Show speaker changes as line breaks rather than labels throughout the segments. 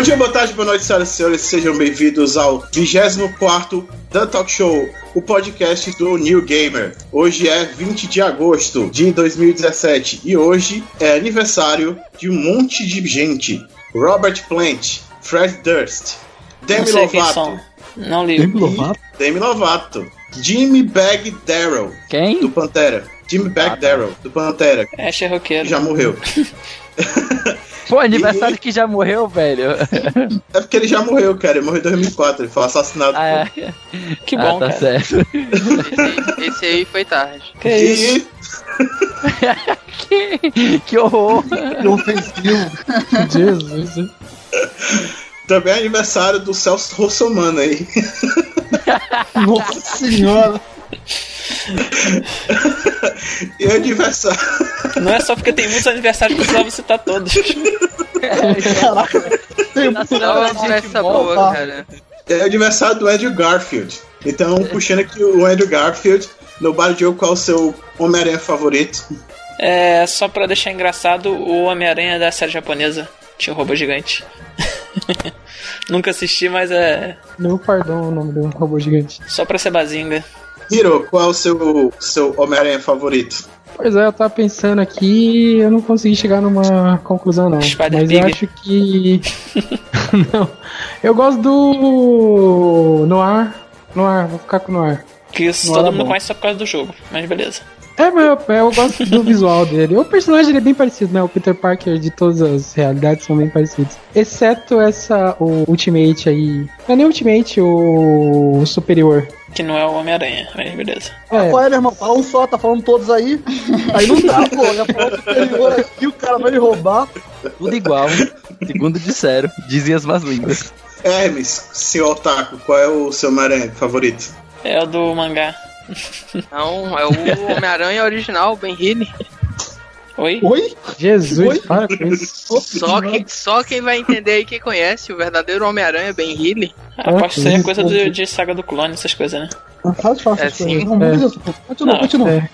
Bom dia, boa tarde, boa noite, senhoras e senhores. Sejam bem-vindos ao 24 The Talk Show, o podcast do New Gamer. Hoje é 20 de agosto de 2017 e hoje é aniversário de um monte de gente. Robert Plant, Fred Durst, Demi
Não
Lovato.
Não li.
Demi Lovato?
Demi Lovato, Jimmy Bag Darrell,
Quem?
do Pantera. Jimmy Bag Darrell, do Pantera, que
É roqueiro.
já morreu.
Pô, aniversário que já morreu, velho.
É porque ele já morreu, cara. Ele morreu em 2004. Ele foi assassinado.
Ah, é.
Que
Ah,
bom,
tá
cara.
certo.
Esse, esse aí foi tarde.
Que isso?
E
que, que horror.
Que ofensivo.
Jesus.
também é aniversário do Celso Russomano aí.
Nossa senhora.
E é aniversário.
Não é só porque tem muitos aniversários que precisava citar todos.
Caraca. Tem
Não,
boa.
boa, cara.
É aniversário do Andrew Garfield. Então, puxando aqui o Andrew Garfield, no bar de jogo, qual é o seu Homem-Aranha favorito?
É, só pra deixar engraçado, o Homem-Aranha da série japonesa tinha um robô gigante. Nunca assisti, mas é
Meu pardon o nome do robô gigante.
só pra ser bazinga.
Hiro, qual é o seu, seu Homem-Aranha favorito?
Pois é, eu tava pensando aqui eu não consegui chegar numa conclusão não.
Spider
mas eu acho que. não. Eu gosto do. Noir. Noir, vou ficar com Noir.
Que isso
Não
todo
era
mundo
bom.
conhece só por causa do jogo, mas beleza.
É, mas eu, eu gosto do visual dele. O personagem ele é bem parecido, né? O Peter Parker de todas as realidades são bem parecidos. Exceto essa, o Ultimate aí. Não é nem Ultimate, o, Superior.
Que não é o Homem-Aranha, mas beleza.
É,
Qual é, meu irmão? Fala um só, tá falando todos aí. Aí não dá, pô. Já falou superior aqui, o cara vai me roubar.
Tudo igual. Segundo disseram. Dizem as más línguas.
Hermes, seu Otaku, qual é o seu Homem-Aranha favorito?
É o do mangá.
Não, é o Homem-Aranha original, Ben Healy.
Oi?
Oi?
Jesus,
Oi?
para com isso.
Só, que, só quem vai entender aí que conhece o verdadeiro Homem-Aranha, Ben Healy.
Aposto que isso aí é
isso,
coisa de, de saga do clone, essas coisas, né?
Faz fácil
É
as coisas.
sim.
Não,
É.
Continua,
Não,
continua.
É.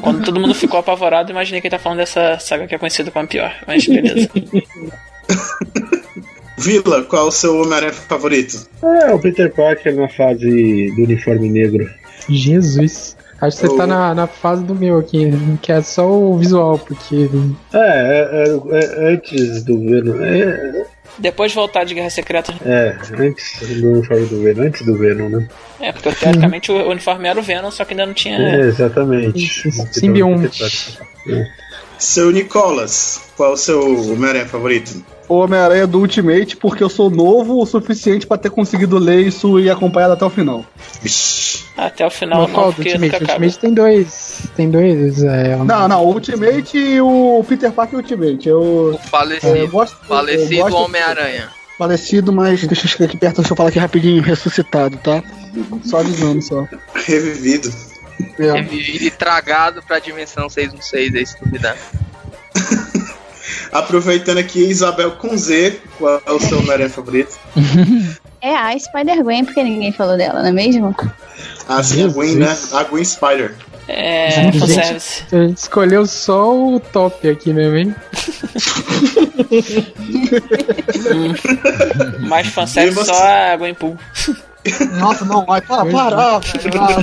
Quando todo mundo ficou apavorado, imaginei que ele tá falando dessa saga que é conhecida como a pior. Mas beleza.
Vila, qual é o seu Homem-Aranha favorito?
É, o Peter Parker na fase do uniforme negro.
Jesus. Acho que você
Ô.
tá na, na fase do meu aqui, que é só o visual, porque.
É, é, é, é antes do Venom. É,
Depois de voltar de Guerra Secreta.
é, antes do uniforme do Venom, antes do Venom, né?
É, porque teoricamente o uniforme era o Venom, só que ainda não tinha.
É, exatamente.
Simbionte.
Seu Nicolas, qual é o seu Homem-Aranha favorito?
O Homem-Aranha do Ultimate, porque eu sou novo o suficiente pra ter conseguido ler isso e acompanhar até o final.
Até o final, não,
do
porque
Ultimate? Ultimate tem dois. Tem dois. É,
Não, não, o Ultimate e o Peter Parker Ultimate. Eu,
O
eu
falecido,
gosto. eu
falecido
gosto-
Homem-Aranha.
Falecido, mas deixa eu chegar aqui perto, deixa eu falar aqui rapidinho, ressuscitado, tá? Só avisando só.
Revivido.
É.
Revivido e tragado pra dimensão 616 aí, se duvidar.
Aproveitando aqui, Isabel com Z, qual é o seu Homem-Aranha favorito?
É a Spider-Gwen, porque ninguém falou dela, não é mesmo?
Ah, sim, a Gwen, né? A Gwen Spider.
É,
Gente.
fanservice.
A gente escolheu só o top aqui mesmo, hein?
Mais fanservice
você?
só a Gwen Pool.
Nossa, não, vai, para, para. Ah,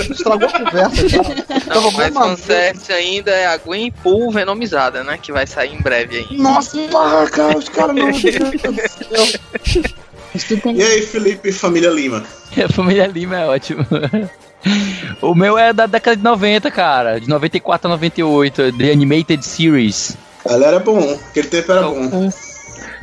estragou a conversa, cara.
Não,
Tava
mas ainda é a Gwen Pool venomizada, né? Que vai sair em breve aí.
Nossa, para, cara, os caras não. Meu Deus do céu.
Isso tudo tem
E aí, Felipe Família Lima?
A família Lima é ótimo. O meu é da década de 90, cara. De 94 a 98. The Animated Series.
Ela era bom, aquele tempo era bom.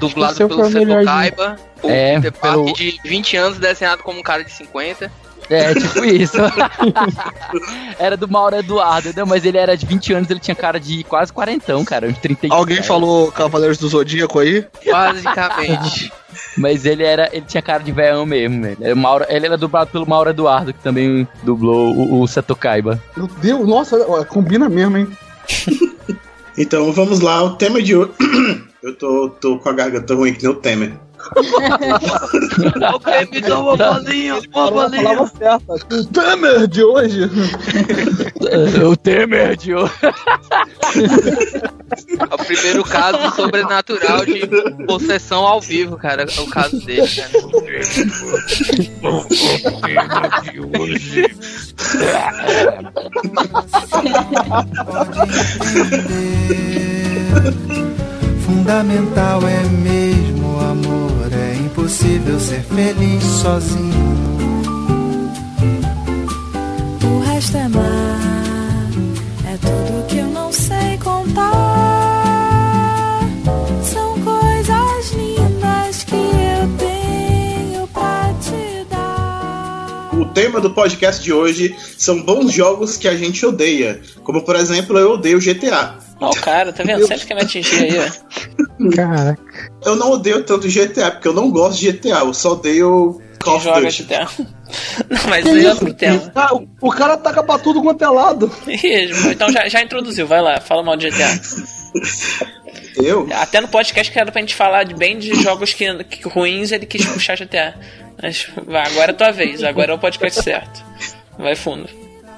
Dublado
seu
pelo Seto Kaiba. O
É,
Peter
pelo-
de 20 anos desenhado como um cara de 50.
É, tipo isso. era do Mauro Eduardo, não, mas ele era de 20 anos, ele tinha cara de quase quarentão, cara. De 30
Alguém falou Cavaleiros do Zodíaco aí?
Basicamente.
Mas ele era. Ele tinha cara de velhão mesmo, velho. Era o Mauro- ele era dublado pelo Mauro Eduardo, que também dublou o, o Seto Kaiba.
Meu Deus, nossa, combina mesmo, hein?
Então vamos lá, o tema de hoje. Eu tô, tô com a garganta ruim que nem o Temer.
Ok, me dá uma bolinha, uma bolinha.
O Temer de hoje.
o Temer, tio.
É o primeiro caso sobrenatural de possessão ao vivo, cara. É o caso dele, cara.
Fundamental é mesmo o amor, é impossível ser feliz sozinho.
O resto é mar, é tudo que eu não sei contar. São coisas lindas que eu tenho pra te dar.
O tema do podcast de hoje são bons jogos que a gente odeia. Como, por exemplo, eu odeio GTA.
Ó, o cara, tá vendo? Sempre quer me atingir aí, ó.
Caraca.
Eu não odeio tanto GTA, porque eu não gosto de GTA, eu só odeio Call
Quem
of
joga
Duty.
GTA. Não, mas
Que
aí é outro tema.
Ah, o- cara taca pra tudo quanto é lado.
Então já, já introduziu, vai lá, fala mal de GTA.
Eu?
Até no podcast que era pra gente falar de bem de jogos que, que ruins, ele quis puxar GTA. Mas vai, agora é tua vez, agora é o podcast certo. Vai fundo.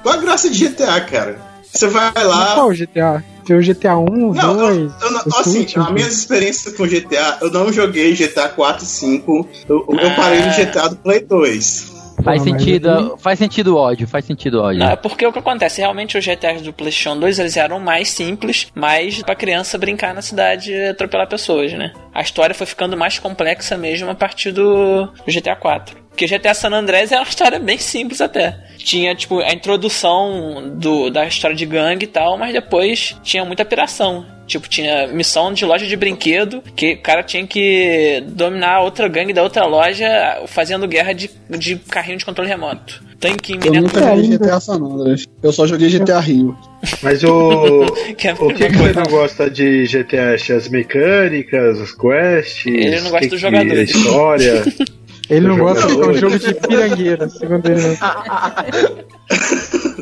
Qual a graça de GTA, cara? Você vai lá.
Qual o GTA? Tem o GTA 1,
Não, eu,
2.
eu não-
o
assim,
último.
as minhas experiências com GTA, eu não joguei GTA 4 e 5. Eu, eu
Ah.
parei no GTA do Play 2.
Faz
Pô, mas
sentido, faz sentido o ódio, faz sentido o ódio.
Não, é porque o que acontece, realmente os GTAs do PlayStation 2 eles eram mais simples, mais pra criança brincar na cidade e atropelar pessoas, né? A história foi ficando mais complexa mesmo a partir do GTA 4. Porque GTA San Andreas é uma história bem simples até. Tinha, tipo, a introdução do, da história de gangue e tal, mas depois tinha muita piração. Tipo, tinha missão de loja de brinquedo, que o cara tinha que dominar a outra gangue da outra loja fazendo guerra de, de carrinho de controle remoto. Tanque em
Eu nunca
miniatura.
joguei GTA San Andreas. Eu só joguei GTA Rio.
Mas o.
Que é
O que, que você não gosta de GTA? As mecânicas, as quests?
Ele não gosta
que
dos jogadores.
A história.
Ele não gosta porque é um jogo de pirangueira, segundo ele.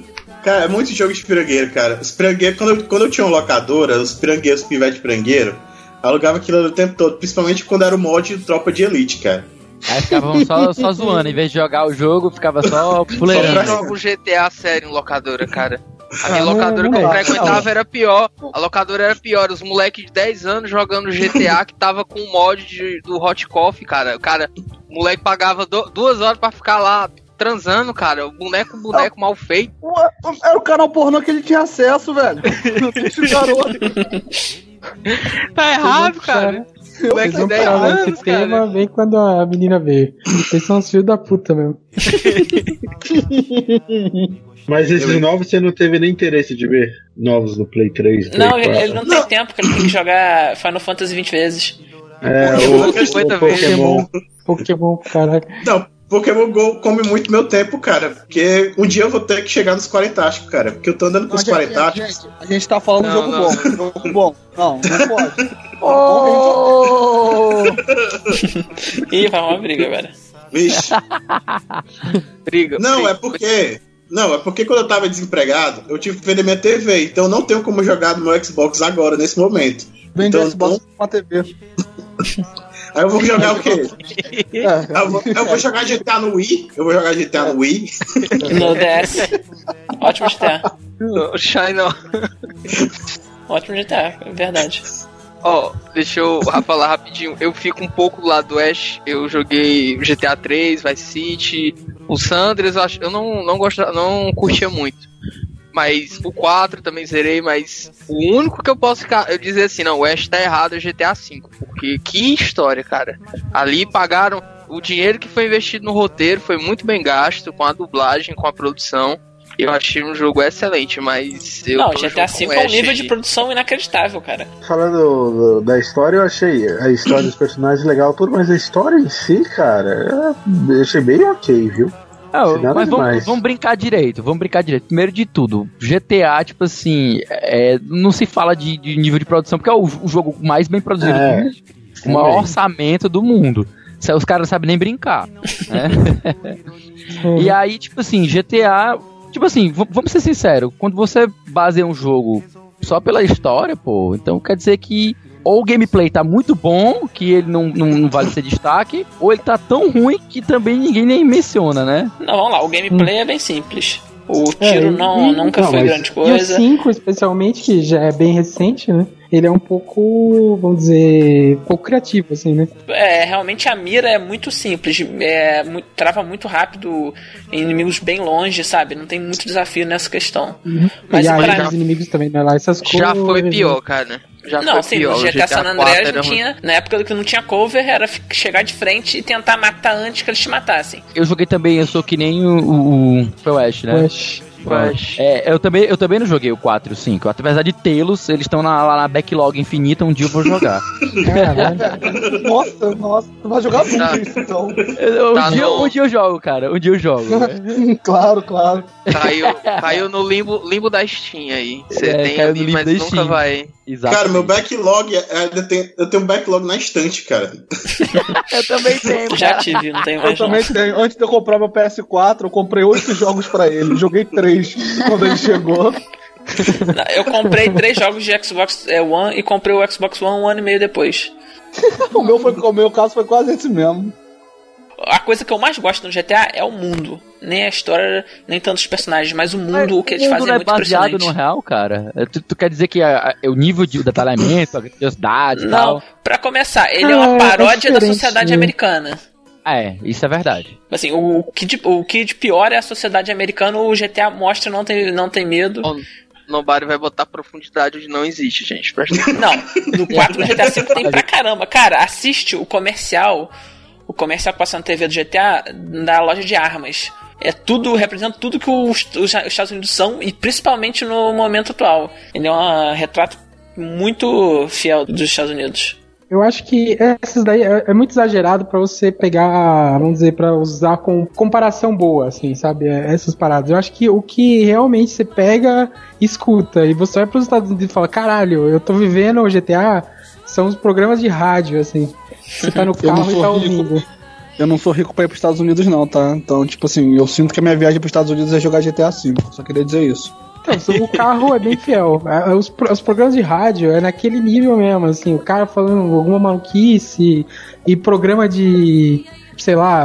Cara, é muito jogo de pirangueiro, cara. Os pirangueiros, quando eu, quando eu tinha uma locadora, os pirangueiros, pivete pirangueiro, alugava aquilo o tempo todo, principalmente quando era o mod Tropa de Elite, cara.
Aí ficavam só, só zoando, em vez de jogar o jogo, ficava só puleirando.
jogo GTA sério em locadora, cara. A minha
Ah,
locadora
não
que eu frequentava era pior. A locadora era pior. Os moleques de 10 anos jogando GTA que tava com o mod de- do Hot Coffee, cara. O cara, o moleque pagava do- duas horas pra ficar lá transando, cara. O boneco, boneco mal feito.
Era o canal pornô que ele tinha acesso, velho.
Tá errado, cara. Moleque
Vocês
de
vão
10
parar
anos,
esse
cara.
tema bem quando a menina veio. Vocês são os filhos da puta mesmo.
Mas esses novos você não teve nem interesse de ver? Novos do Play 3? Play
Não,
4.
ele, ele não tem tempo, porque ele tem que jogar Final Fantasy 20 vezes.
É,
Pokémon
o,
50
o Pokémon.
Pokémon, caralho.
Não, Pokémon GO come muito meu tempo, cara. Porque um dia eu vou ter que chegar nos 40 acho, cara. Porque eu tô andando com os
Não, gente,
40
gente, a gente tá falando
Não,
jogo
não.
bom. Jogo bom. Não, não pode.
Oh!
Ih, vai uma briga agora.
Vixe.
Briga.
Não,
briga.
é porque. Não, é porque quando eu tava desempregado, eu tive que vender minha TV. Então eu não tenho como jogar no meu Xbox agora, nesse momento.
Vende
Então,
Xbox com a TV.
Aí eu vou jogar o quê?
É,
Eu vou, eu vou jogar GTA no Wii. Eu vou jogar GTA no Wii.
No DS. Ótimo GTA.
Shine não.
Ótimo GTA, é verdade.
Ó, deixa eu falar rapidinho. Eu fico um pouco do lado do Ash. Eu joguei GTA 3, Vice City. O Sanders, eu, acho, eu não, não, gosto, não curtia muito. Mas o 4 também zerei, mas o único que eu posso eu dizer assim, não, o Ash tá errado é GTA V. Porque que história, cara. Ali pagaram. O dinheiro que foi investido no roteiro foi muito bem gasto com a dublagem, com a produção. Eu achei um jogo excelente, mas eu
não, GTA V
o
é um
Ash
nível de produção inacreditável, cara.
Falando do- da história, eu achei a história dos personagens legal, tudo, mas a história em si, cara, eu achei bem ok, viu?
Ah,
Nada
mas vamos, vamos brincar direito, vamos brincar direito. Primeiro de tudo, GTA, tipo assim, é, não se fala de, de nível de produção, porque é o, o jogo mais bem produzido
É,
do mundo, o maior orçamento do mundo. Os caras não sabem nem brincar. né? E aí, tipo assim, GTA. Tipo assim, vamos ser sinceros, quando você baseia um jogo só pela história, pô, então quer dizer que ou o gameplay tá muito bom, que ele não, não, não vale ser destaque, ou ele tá tão ruim que também ninguém nem menciona, né?
Não, vamos lá, o gameplay é bem simples. O
É,
tiro
e-
não,
e-
nunca
não,
foi
mas-
grande
E o
coisa.
5, especialmente, que já é bem recente, né? Ele é um pouco, vamos dizer, pouco criativo, assim, né?
É, realmente a mira é muito simples, é, trava muito rápido em inimigos bem longe, sabe? Não tem muito desafio nessa questão. Mas
e aí
pra-
os inimigos também, né? Lá essas coisas.
Já foi pior, cara. Já
não,
foi
sim,
pior.
no
O
GTA San
4
Andreas não tinha. Na época que não tinha cover, era chegar de frente e tentar matar antes que eles te matassem.
Eu joguei também, eu sou que nem o, o, o foi o Ash, né?
Ash.
Mas-
É, eu também, eu também não joguei o 4 e o 5. Apesar de tê-los, eles estão na- lá na backlog infinita, um dia eu vou jogar.
Caralho.
Nossa, nossa, tu vai jogar muito
Tá.
isso então.
Eu- um,
Tá
dia,
no-
um dia eu jogo, cara. Um dia eu jogo.
claro, claro.
Caiu, caiu no limbo, limbo da Steam aí. Você
É,
tem
caiu no
ali,
limbo
mas
da
nunca
Steam.
vai.
Exato.
Cara, meu backlog, é- é- eu tenho, eu tenho um backlog na estante, cara.
Eu também tenho,
Já tive, não
Eu
mais não.
também tenho. Antes de eu comprar meu PS4, eu comprei oito jogos pra ele. Joguei três quando ele chegou.
Eu comprei três jogos de Xbox é, One e comprei o Xbox One um ano e meio depois.
O meu, foi, o meu caso foi quase esse mesmo.
A coisa que eu mais gosto no GTA é o mundo. Nem a história, nem tanto os personagens, mas o mundo, o que eles fazem
não
é
é
muito
baseado
impressionante.
no real, cara? É, Tu, tu quer dizer que a- a- o nível de detalhamento, a grandiosidade e
Não,
tal...
pra começar, ele é
Ah,
uma
é
paródia da
diferente,
sociedade
né?
americana.
É, isso é verdade.
Assim, o, o que de, o que de pior é a sociedade americana, o GTA mostra não tem, não tem medo.
Ó, Nobody vai botar profundidade onde não existe, gente.
Não, no 4 do GTA V tem pra caramba. Cara, assiste o comercial, o comercial que passa na TV do GTA da loja de armas. É tudo, representa tudo que os, os Estados Unidos são, e principalmente no momento atual. Ele é um retrato muito fiel dos Estados Unidos.
Eu acho que essas daí é, é muito exagerado pra você pegar, vamos dizer, pra usar com comparação boa, assim, sabe? É, essas paradas. Eu acho que o que realmente você pega, escuta, e você vai pros Estados Unidos e fala: caralho, eu tô vivendo o GTA, são os programas de rádio, assim. Você tá no carro e tá ouvindo.
Eu não sou rico pra ir pros Estados Unidos, não, tá? Então, tipo assim, eu sinto que a minha viagem pros Estados Unidos é jogar GTA V. Só queria dizer isso.
Então, o carro é bem fiel. É, Os, pro- os programas de rádio é naquele nível mesmo, assim, o cara falando alguma maluquice e programa de. Sei lá,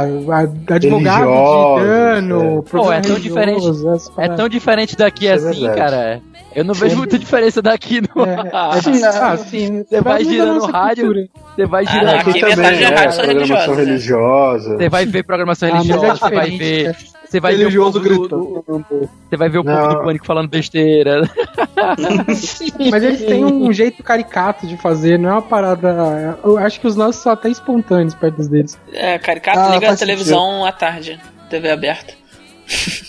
advogado de dano,
é.
Pô, é tão
religioso, essas
É tão diferente daqui
Isso é
assim,
verdade.
cara. Eu não vejo muita diferença daqui, não.
É, é, ah, sim,
Você vai
é
girando rádio,
cultura.
você vai
Ah,
girando.
aqui
Aqui também, é, programação religiosa.
Você vai ver programação
Ah, mas
religiosa,
é
você vai ver. Você vai ver o povo do-
gritando.
Você vai ver o povo
Não.
do pânico falando besteira.
Mas eles têm um jeito caricato de fazer, não é uma parada. Eu acho que os nossos são até espontâneos perto deles.
É, caricato
Ah,
liga a televisão à tarde, TV aberta.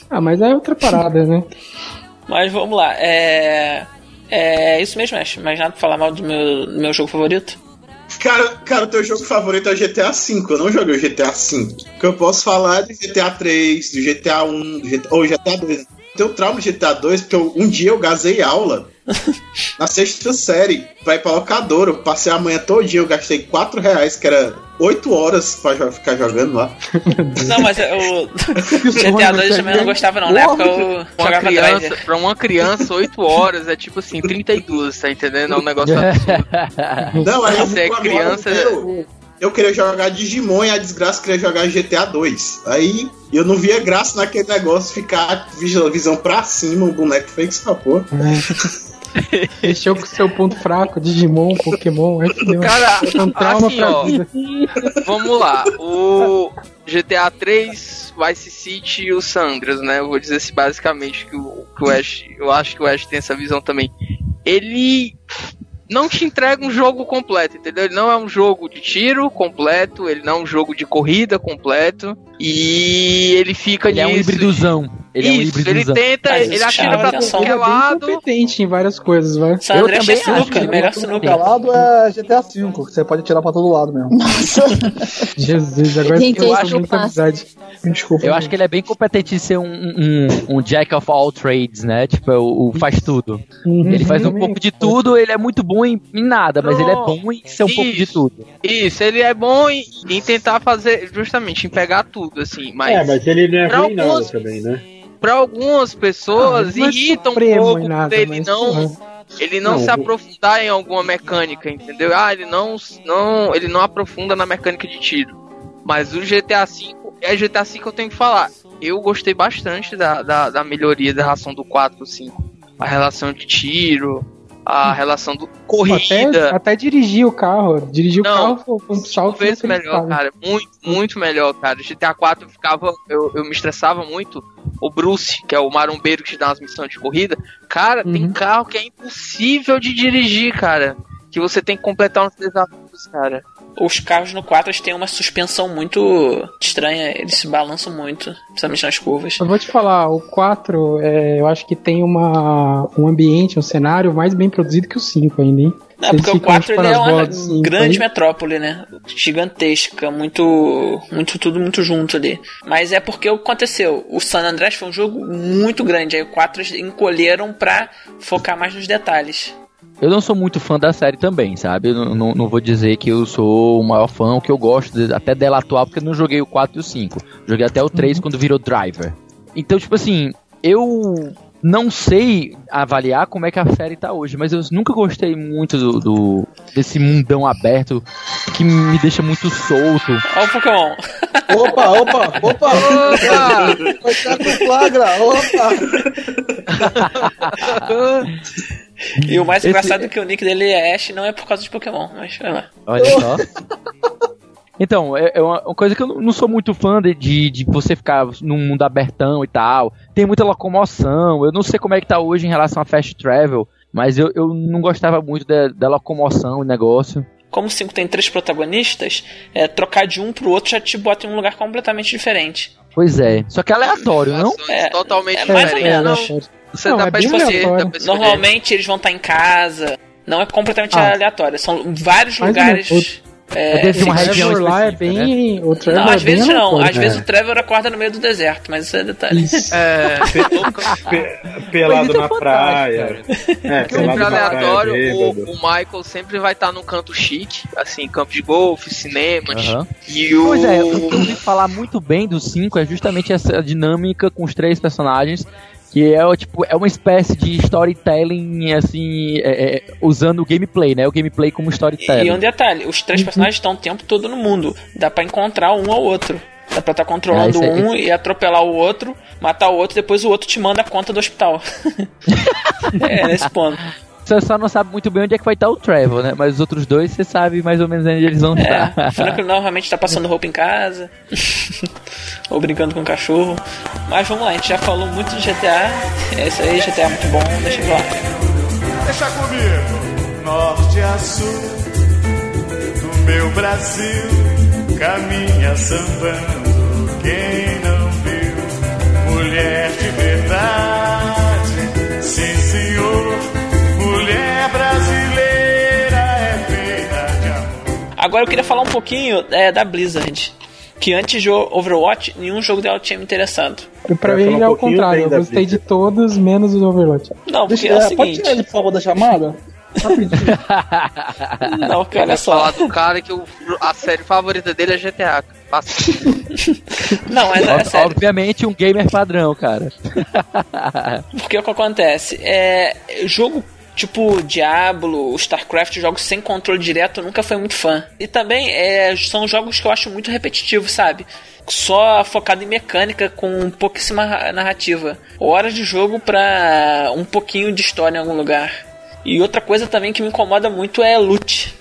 Ah, mas é outra parada, né?
Mas vamos lá, é. É isso mesmo, Ash. Mais nada pra falar mal do meu, do meu jogo favorito?
Cara, cara, o teu jogo favorito é GTA V. Eu não joguei o GTA V. O que eu posso falar é GTA 3, do GTA 1, do GTA, ou GTA 2. Tenho trauma de GTA 2 porque eu- um dia eu gazei aula na sexta série pra ir pra locadora. Eu passei a manhã todinha, eu gastei 4 reais, que era 8 horas pra jo- ficar jogando lá.
Não, mas o GTA 2 também eu não gostava, não. Na época eu
Uma
jogava
criança,
Driver.
pra uma criança, 8 horas é tipo assim, 32, tá entendendo? É um negócio absurdo.
Não, aí eu
Você é criança-
Eu, eu queria jogar Digimon e a desgraça queria jogar GTA 2. Aí eu não via graça naquele negócio, ficar visão, visão pra cima, o boneco feio que escapou.
Mexeu com o seu ponto fraco, Digimon, Pokémon, é que deu.
Cara,
É um trauma
assim,
pra
ó.
vida.
Vamos lá. O GTA 3, Vice City e o Sandras, né? Eu vou dizer assim, basicamente que o, que o Ash. Eu acho que o Ash tem essa visão também. Ele não te entrega um jogo completo, entendeu? Ele não é um jogo de tiro completo, ele não é um jogo de corrida completo. E ele fica
Ele é um
nisso.
hibridozão. Ele é um
Isso, ele tenta,
Mas
ele
isso
atira pra
atenção.
qualquer
Ele é bem
lado.
competente em várias coisas, vai.
Eu
é
também acho,
sinuca,
eu
melhor
também
sinuca.
Calado é GTA V, que você pode tirar pra todo lado mesmo.
Jesus, agora
Gente,
eu
é
acho
isso que eu
muita amizade. Desculpa.
Eu acho que ele é bem competente em ser um, um, um jack of all trades, né? Tipo, é o, o faz tudo.
Uhum.
Ele faz um pouco de tudo, ele é muito bom em, em nada, mas ele é bom em ser um pouco de
Isso.
tudo.
Isso, ele é bom em, em tentar fazer, justamente, em pegar tudo, assim. Mas,
É, mas ele não é
pra
ruim em nada também, né?
Pra algumas pessoas,
Ah, ele é
irrita um pouco
nada,
dele
mas,
não, ele não,
Não,
se aprofundar em alguma mecânica, entendeu? Ah, ele não, não, ele não aprofunda na mecânica de tiro. Mas o GTA V, é GTA V que eu tenho que falar. Eu gostei bastante da, da, da melhoria da relação do 4 pro 5. A relação de tiro, a relação do
Até,
corrida.
até dirigir o carro. Dirigir
Não,
o carro foi um salto
vezes melhor, cara. Muito, muito melhor, cara. GTA 4 eu ficava. Eu, eu me estressava muito. O Bruce, que é o marombeiro que te dá umas missões de corrida. Cara, tem
Uhum.
carro que é impossível de dirigir, cara. Que você tem que completar uns desafios, cara.
Os carros no 4 eles têm uma suspensão muito estranha, eles se balançam muito, principalmente nas curvas.
Eu vou te falar, o 4, é, eu acho que tem uma, um ambiente, um cenário mais bem produzido que o 5 ainda, hein?
Não, porque o
ficam
4 ele
tipo
é
nas
uma grande
aí.
metrópole, né? Gigantesca, muito, muito tudo muito junto ali. Mas é porque o que aconteceu? O San Andreas foi um jogo muito grande, aí o 4 eles encolheram pra focar mais nos detalhes.
Eu não sou muito fã da série também, sabe? Eu não, vou dizer que eu sou o maior fã, o que eu gosto de- até dela atual, porque eu não joguei o 4 e o 5. Joguei até o 3 quando virou Driver. Então, tipo assim, eu não sei avaliar como é que a série tá hoje, mas eu nunca gostei muito do, do- desse mundão aberto que me deixa muito solto.
Olha o Pokémon.
Opa, opa, opa!
Opa!
Cuidado com flagra! Opa!
E o mais
Esse-
engraçado é que o nick dele é Ash não é por causa de Pokémon, mas vai lá.
Olha só. Então, é, é uma, uma coisa que eu não sou muito fã de, de, de você ficar num mundo abertão e tal. Tem muita locomoção. Eu não sei como é que tá hoje em relação a fast travel, mas eu, eu não gostava muito da, da locomoção e negócio.
Como o 5 tem três protagonistas, é, trocar de um pro outro já te bota em um lugar completamente diferente.
Pois é. Só que é aleatório, não?
Ações
É,
totalmente
é mais ou
diferentes.
menos.
Você
Não,
dá
é
pra
bem
escolher.
aleatório.
dá pra escolher.
Normalmente eles vão estar em casa. Não é completamente
Ah.
aleatório. São vários
Mas
lugares.
É
É,
de uma
O
fixos.
região
lá é bem. O Trevor
Não,
é
às
bem
vezes não. Às vezes o Trevor acorda no meio do deserto, mas isso é detalhe.
Isso.
É,
Pe- pelado
isso é
na praia. É,
sempre aleatório, o, o Michael sempre vai estar num canto chique, assim, campo de golfe, cinemas.
Aham.
E o.
Pois é, o que eu ouvi falar muito bem do 5 é justamente essa dinâmica com os três personagens. Que é, tipo, é uma espécie de storytelling, assim, é, é, usando o gameplay, né? O gameplay como storytelling.
E um detalhe, os três personagens estão o tempo todo no mundo. Dá pra encontrar um ao outro. Dá pra estar controlando
Ah, é-
um e atropelar o outro, matar o outro, depois o outro te manda a conta do hospital. é, nesse ponto.
Você só não sabe muito bem onde é que vai estar o Trevor, né? Mas os outros dois, você sabe mais ou menos onde eles vão
É,
estar.
o Franklin normalmente tá passando roupa em casa. ou brincando com o cachorro. Mas vamos lá, a gente já falou muito de GTA. É isso aí, GTA é muito bom, deixa eu lá.
Deixa comigo. Norte a sul do meu Brasil, caminha sambando. Quem não viu, mulher de verdade,
Agora eu queria falar um pouquinho é, da Blizzard. Que antes de Overwatch, nenhum jogo dela tinha me interessado.
E pra mim é o contrário. Eu gostei de todos, menos o do Overwatch.
Não, porque
Deixa,
é o
é, pode
seguinte.
tirar ele, por favor, da chamada?
Não, porque olha
Vai falar
só.
do cara que o- a série favorita dele é GTA. Passa.
Não, mas é sério.
Obviamente um gamer padrão, cara.
Porque o que acontece? É. Jogo tipo Diablo, StarCraft, jogos sem controle direto, eu nunca fui muito fã. E também é, são jogos que eu acho muito repetitivos, sabe? Só focado em mecânica com pouquíssima ra- narrativa. Horas de jogo pra um pouquinho de história em algum lugar. E outra coisa também que me incomoda muito é loot.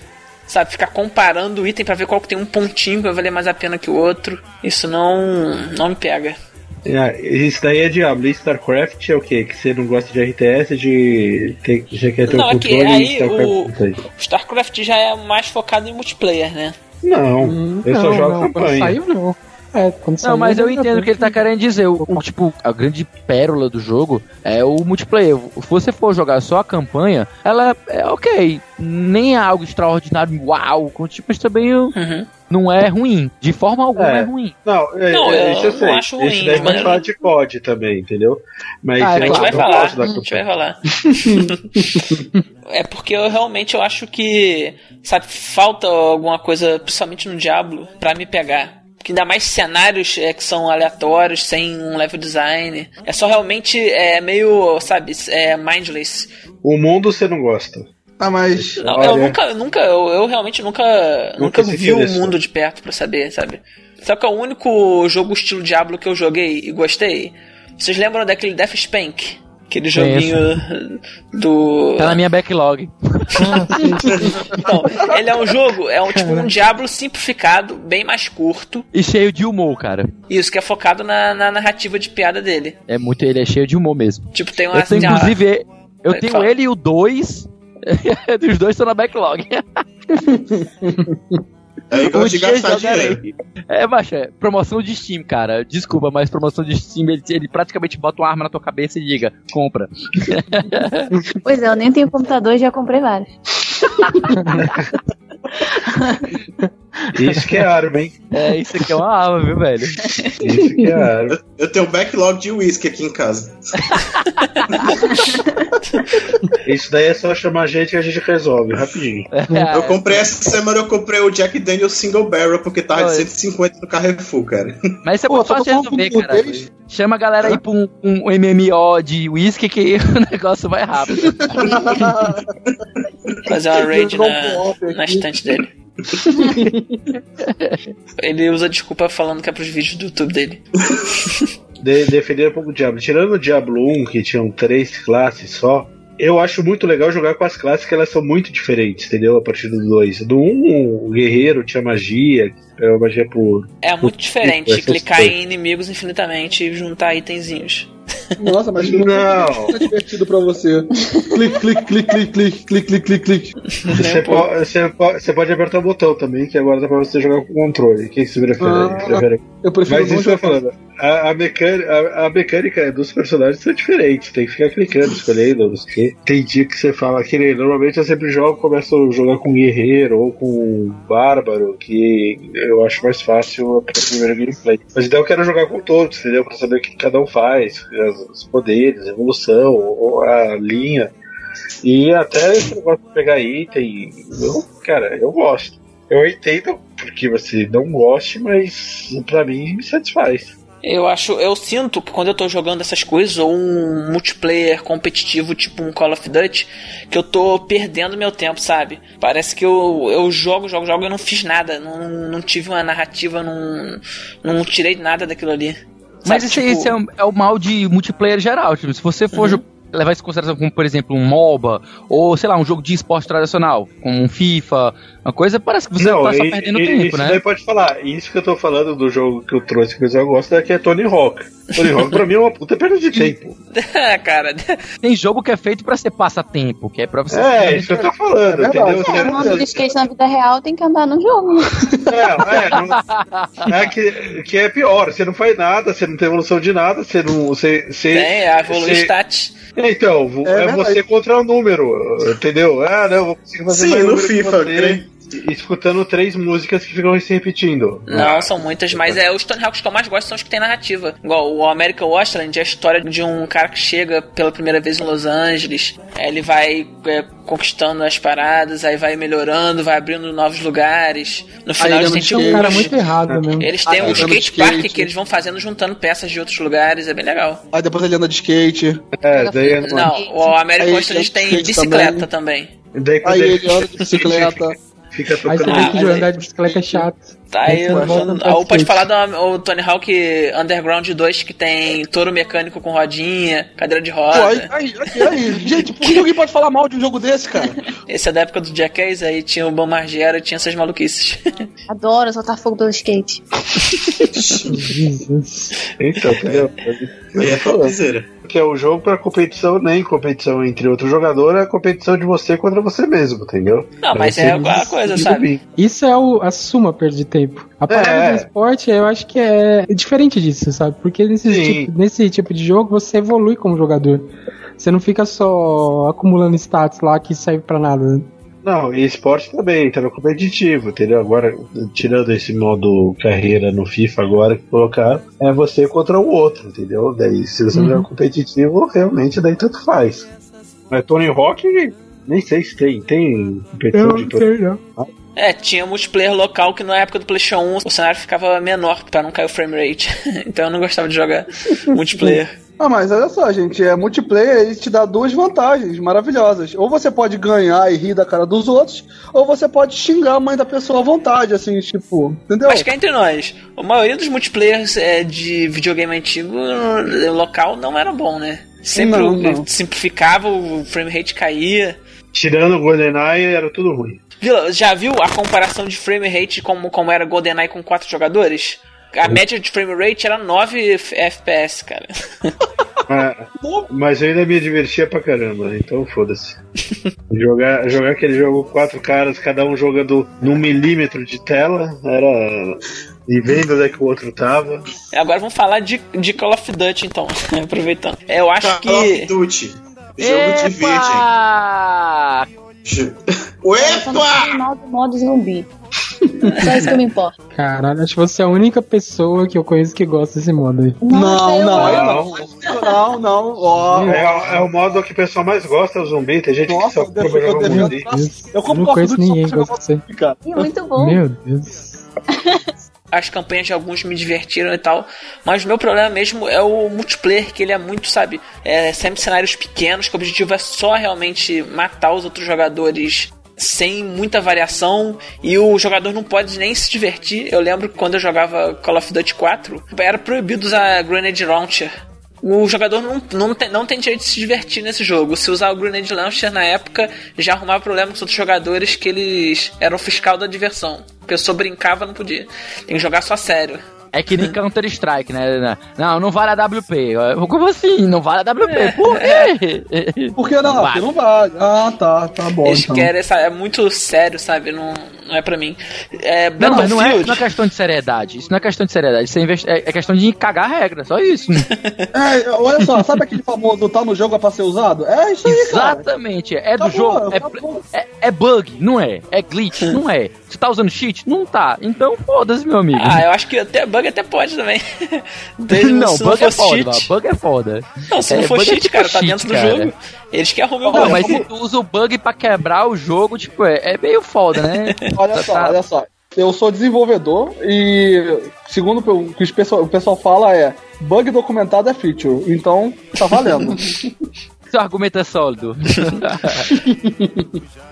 Sabe, ficar comparando o item pra ver qual que tem um pontinho que vai valer mais a pena que o outro. Isso não, não me pega.
É, isso daí é Diablo. E StarCraft é o quê? Que você não gosta de RTS, de ter, já quer ter
Não, é que
controle
aí
e StarCraft
o-
tem.
StarCraft já é mais focado em multiplayer, né?
Não,
Hum,
eu só
não,
jogo
não,
campanha.
saiu, não. É.
Não, mas eu entendo o que ele tá querendo dizer. O, o, tipo, a grande pérola do jogo é o multiplayer. Se você for jogar só a campanha, ela é ok. Nem é algo extraordinário, uau, tipo, mas também
Uhum.
não é ruim. De forma alguma é,
É.
ruim.
Não, é,
Não,
é,
eu
isso eu
não
sei.
acho ruim,
Isso daí
mas-
pode falar de COD também, entendeu? Mas
Ah,
A
eu
gente vai falar, a gente vai falar. é porque eu realmente eu acho que, sabe, falta alguma coisa, principalmente no Diablo, pra me pegar. Que ainda mais cenários é, que são aleatórios, sem um level design. É só realmente é meio, sabe, é mindless.
O mundo você não gosta.
Ah, mas.
Não,
Olha.
eu nunca, nunca, eu, eu realmente nunca, nunca,
Nunca
vi o mundo de perto pra saber, sabe? Sabe qual é o único jogo estilo Diablo que eu joguei e gostei? Vocês lembram daquele Death Spank? Aquele joguinho do.
Tá na minha backlog.
Não, ele é um jogo, é um tipo um Diablo simplificado, bem mais curto.
E cheio de humor, cara.
Isso, que é focado na, na narrativa de piada dele.
É muito, ele é cheio de humor mesmo.
Tipo, tem uma.
Eu tenho, inclusive, eu tenho
fala.
ele e o 2. Dos dois estão na backlog.
É igual
Um
de
dia
gastar dinheiro.
É, macho, é promoção de Steam, cara. Desculpa, mas promoção de Steam, ele, ele praticamente bota uma arma na tua cabeça e diga, compra.
Pois é, eu nem tenho computador e já comprei vários.
Isso que é arma, hein?
É, isso aqui é uma arma, viu, velho?
Isso que é arma.
Eu, eu tenho um backlog de whisky aqui em casa.
Isso daí é só chamar a gente que a gente resolve, rapidinho.
Eu comprei essa semana, eu comprei o Jack Daniels Single Barrel porque tava de
Olha.
150 no Carrefour, cara.
Mas isso é muito fácil de resolver, cara.
vocês.
Chama a galera aí pra um, um MMO de whisky que o negócio vai rápido.
Fazer uma raid na, na estante dele. Ele usa desculpa falando que é pros vídeos do YouTube dele.
De, defender um pouco o Diablo. Tirando o Diablo 1, que tinham três classes só, eu acho muito legal jogar com as classes que elas são muito diferentes, entendeu? A partir do 2. Do 1, o guerreiro tinha magia, é uma magia por.
É muito diferente
essas
clicar em inimigos infinitamente e juntar itenzinhos.
Nossa, mas
Não.
tá divertido pra você. Clique, clique, clique, clique, clique, clique, clique, clique.
Você, po- você po- você pode apertar o botão também, que agora dá pra você jogar com controle. O que que você prefere?
Ah,
Prefere-
Eu prefiro
Mas
não
isso que eu tô falando. A, a, mecânica, a, a mecânica dos personagens são diferentes. Tem que ficar clicando, escolhendo, não sei o quê. Tem dia que você fala que nem- normalmente eu sempre jogo, começo a jogar com guerreiro ou com bárbaro, que eu acho mais fácil pra primeiro gameplay. Mas então eu quero jogar com todos, entendeu? Pra saber o que cada um faz, os poderes, a evolução, a linha. E até esse negócio de pegar item, eu, cara, eu gosto. Eu entendo porque você não goste, mas pra mim me satisfaz.
Eu acho, eu sinto que quando eu tô jogando essas coisas, ou um multiplayer competitivo, tipo um Call of Duty, que eu tô perdendo meu tempo, sabe? Parece que eu, eu jogo, jogo, jogo e eu não fiz nada. Não, não tive uma narrativa, não, não tirei nada daquilo ali.
Mas
Sabe,
esse,
tipo-
esse é, o, é o mal de multiplayer geral. Tipo, se você for jo- levar isso em consideração como, por exemplo, um MOBA, ou sei lá, um jogo de esporte tradicional, como um FIFA, uma coisa, parece que você tá só
e-
perdendo
e-
tempo,
isso
né?
daí pode falar. Isso que eu tô falando do jogo que eu trouxe que eu gosto é que é Tony Hawk. Tony Hawk pra mim é uma puta perda de tempo.
cara,
Tem jogo que é feito pra ser passatempo, que é pra você.
É, isso que eu tô falando,
É
entendeu?
É,
Você-
do skate na vida real tem que andar no jogo.
É, é, não- é que, que é pior, você não faz nada, você não tem evolução de nada, você não. Você, você,
tem a Evolu
você-
Stat.
Então, vo-
É
é, você contra o número, entendeu? Ah, não, vou conseguir fazer
Sim,
mais
no FIFA, creio.
Escutando três músicas que ficam se repetindo.
Não, são muitas, mas é os Tony Hawks que eu mais gosto são os que tem narrativa. Igual o American Wasteland é a história de um cara que chega pela primeira vez em Los Angeles. Ele vai é, conquistando as paradas, aí vai melhorando, vai abrindo novos lugares. No final
ele
eles têm
muito
tipo.
Um cara muito errado mesmo.
Eles têm
Ah,
um skate park
skate.
que eles vão fazendo juntando peças de outros lugares, é bem legal.
Aí depois ele anda de skate.
É, daí, é-
Não, o American Wasteland tem bicicleta também.
daí quando
Aí
ele
ele anda de bicicleta.
Fica
Aí você
tocando.
vê
Ah,
que andar de bicicleta é chato.
Tá
Aí
ou pode
skate.
falar do o Tony Hawk Underground 2 que tem touro mecânico com rodinha, cadeira de
Pô, aí,
roda.
aí, aí, aí. Gente, por que alguém pode falar mal de um jogo desse, cara?
Esse é da época do Jackass, aí tinha o Bam Margera e tinha essas maluquices.
Adoro soltar fogo pelo skate.
Jesus.
Então, entendeu?
Aí é topzera.
Que é o jogo pra competição, nem competição entre outro jogador, é a competição de você contra você mesmo, entendeu?
Não,
Pra
mas é aquela coisa, sabe?
subir.
Isso é o, a suma perda de tempo. A parada
É.
do esporte, eu acho que é diferente disso, sabe? Porque nesse tipo, nesse tipo de jogo você evolui como jogador. Você não fica só acumulando status lá que serve pra nada.
Não, e esporte também, tá no competitivo, entendeu? Agora, tirando esse modo carreira no FIFA agora que colocaram, é você contra o outro, entendeu? Daí, se você não é competitivo, realmente daí tanto faz. Mas Tony Hawk, nem sei se tem. Tem competição de Tony.
É, tinha multiplayer local que na época do PlayStation 1 o cenário ficava menor pra não cair o frame rate. então eu não gostava de jogar multiplayer.
Ah, mas olha só, gente, é multiplayer ele te dá duas vantagens maravilhosas. Ou você pode ganhar e rir da cara dos outros, ou você pode xingar a mãe da pessoa à vontade, assim, tipo, entendeu?
Mas cá entre nós, a maioria dos multiplayers é, de videogame antigo no local não era bom, né? Sempre
Não, não.
simplificava, o frame rate caía.
Tirando o GoldenEye, era tudo ruim.
Vila, já viu a comparação de frame rate como, como era GoldenEye com quatro jogadores? A média de frame rate era 9 F- FPS, cara.
Ah, mas eu ainda me divertia pra caramba, então foda-se. jogar, jogar aquele jogo com quatro caras, cada um jogando num milímetro de tela, era. E vendo onde é que o outro tava.
Agora vamos falar de, de Call of Duty, então, aproveitando. Eu acho
Call of
que.
Duty. Jogo de virgem.
Epa!
Eu só não falo
Epa!
mal do modo zumbi. Só isso que eu me importo.
Caralho, acho que você é a única pessoa que eu conheço que gosta desse modo aí.
Não, não,
Não.
não, não, não, ó.
É, é o modo que o pessoal mais gosta, o zumbi. Tem gente
Nossa,
que só compra
defendo-
zumbi.
Eu
Eu
compro
não conheço ninguém que gosta
cara.
É muito bom.
Meu Deus.
As campanhas de alguns me divertiram e tal. Mas o meu problema mesmo é o multiplayer, que ele é muito, sabe? É sempre cenários pequenos, que o objetivo é só realmente matar os outros jogadores sem muita variação e o jogador não pode nem se divertir. Eu lembro que quando eu jogava Call of Duty 4, era proibido usar Grenade Launcher. O jogador não, não, tem, não tem direito de se divertir nesse jogo. Se usar o Grenade Launcher na época, já arrumava problema com os outros jogadores que eles eram fiscal da diversão. A pessoa brincava, não podia. Tem que jogar só sério.
É que nem Counter-Strike, né? Não, não vale a WP. Como assim? Não vale a WP? Por quê?
Por que não?
Vale.
Porque não vale. Ah, tá, tá bom.
Eles
então.
querem, sabe, é muito sério, sabe? Não, não é pra mim. É,
Não, mas não é, não é questão de seriedade. Isso não é questão de seriedade. Isso é, investi- é- é questão de cagar a regra. Só isso.
É, olha só, sabe aquele famoso tá no jogo é pra ser usado? É isso aí, cara.
Exatamente. É do
Tá
jogo. é,
tá bom.
é- é bug, não é? É glitch, não é? Você tá usando cheat? Não tá. Então foda-se, meu amigo.
Ah, eu acho que até bug até pode também. Desde
não,
se não
bug é foda, mano. Bug é foda.
Não, se
É,
não for
bug é
cheat,
tipo
cara, tá
cheat,
dentro do
cara.
jogo. Eles que arrumem o
Não,
bug.
mas se tu usa o bug pra quebrar o jogo, tipo, é, é meio foda, né?
Olha só,
Tá-
olha só. Eu sou desenvolvedor e, segundo o que os pessoal- o pessoal fala, é bug documentado é feature. Então, tá valendo.
Seu argumento é sólido.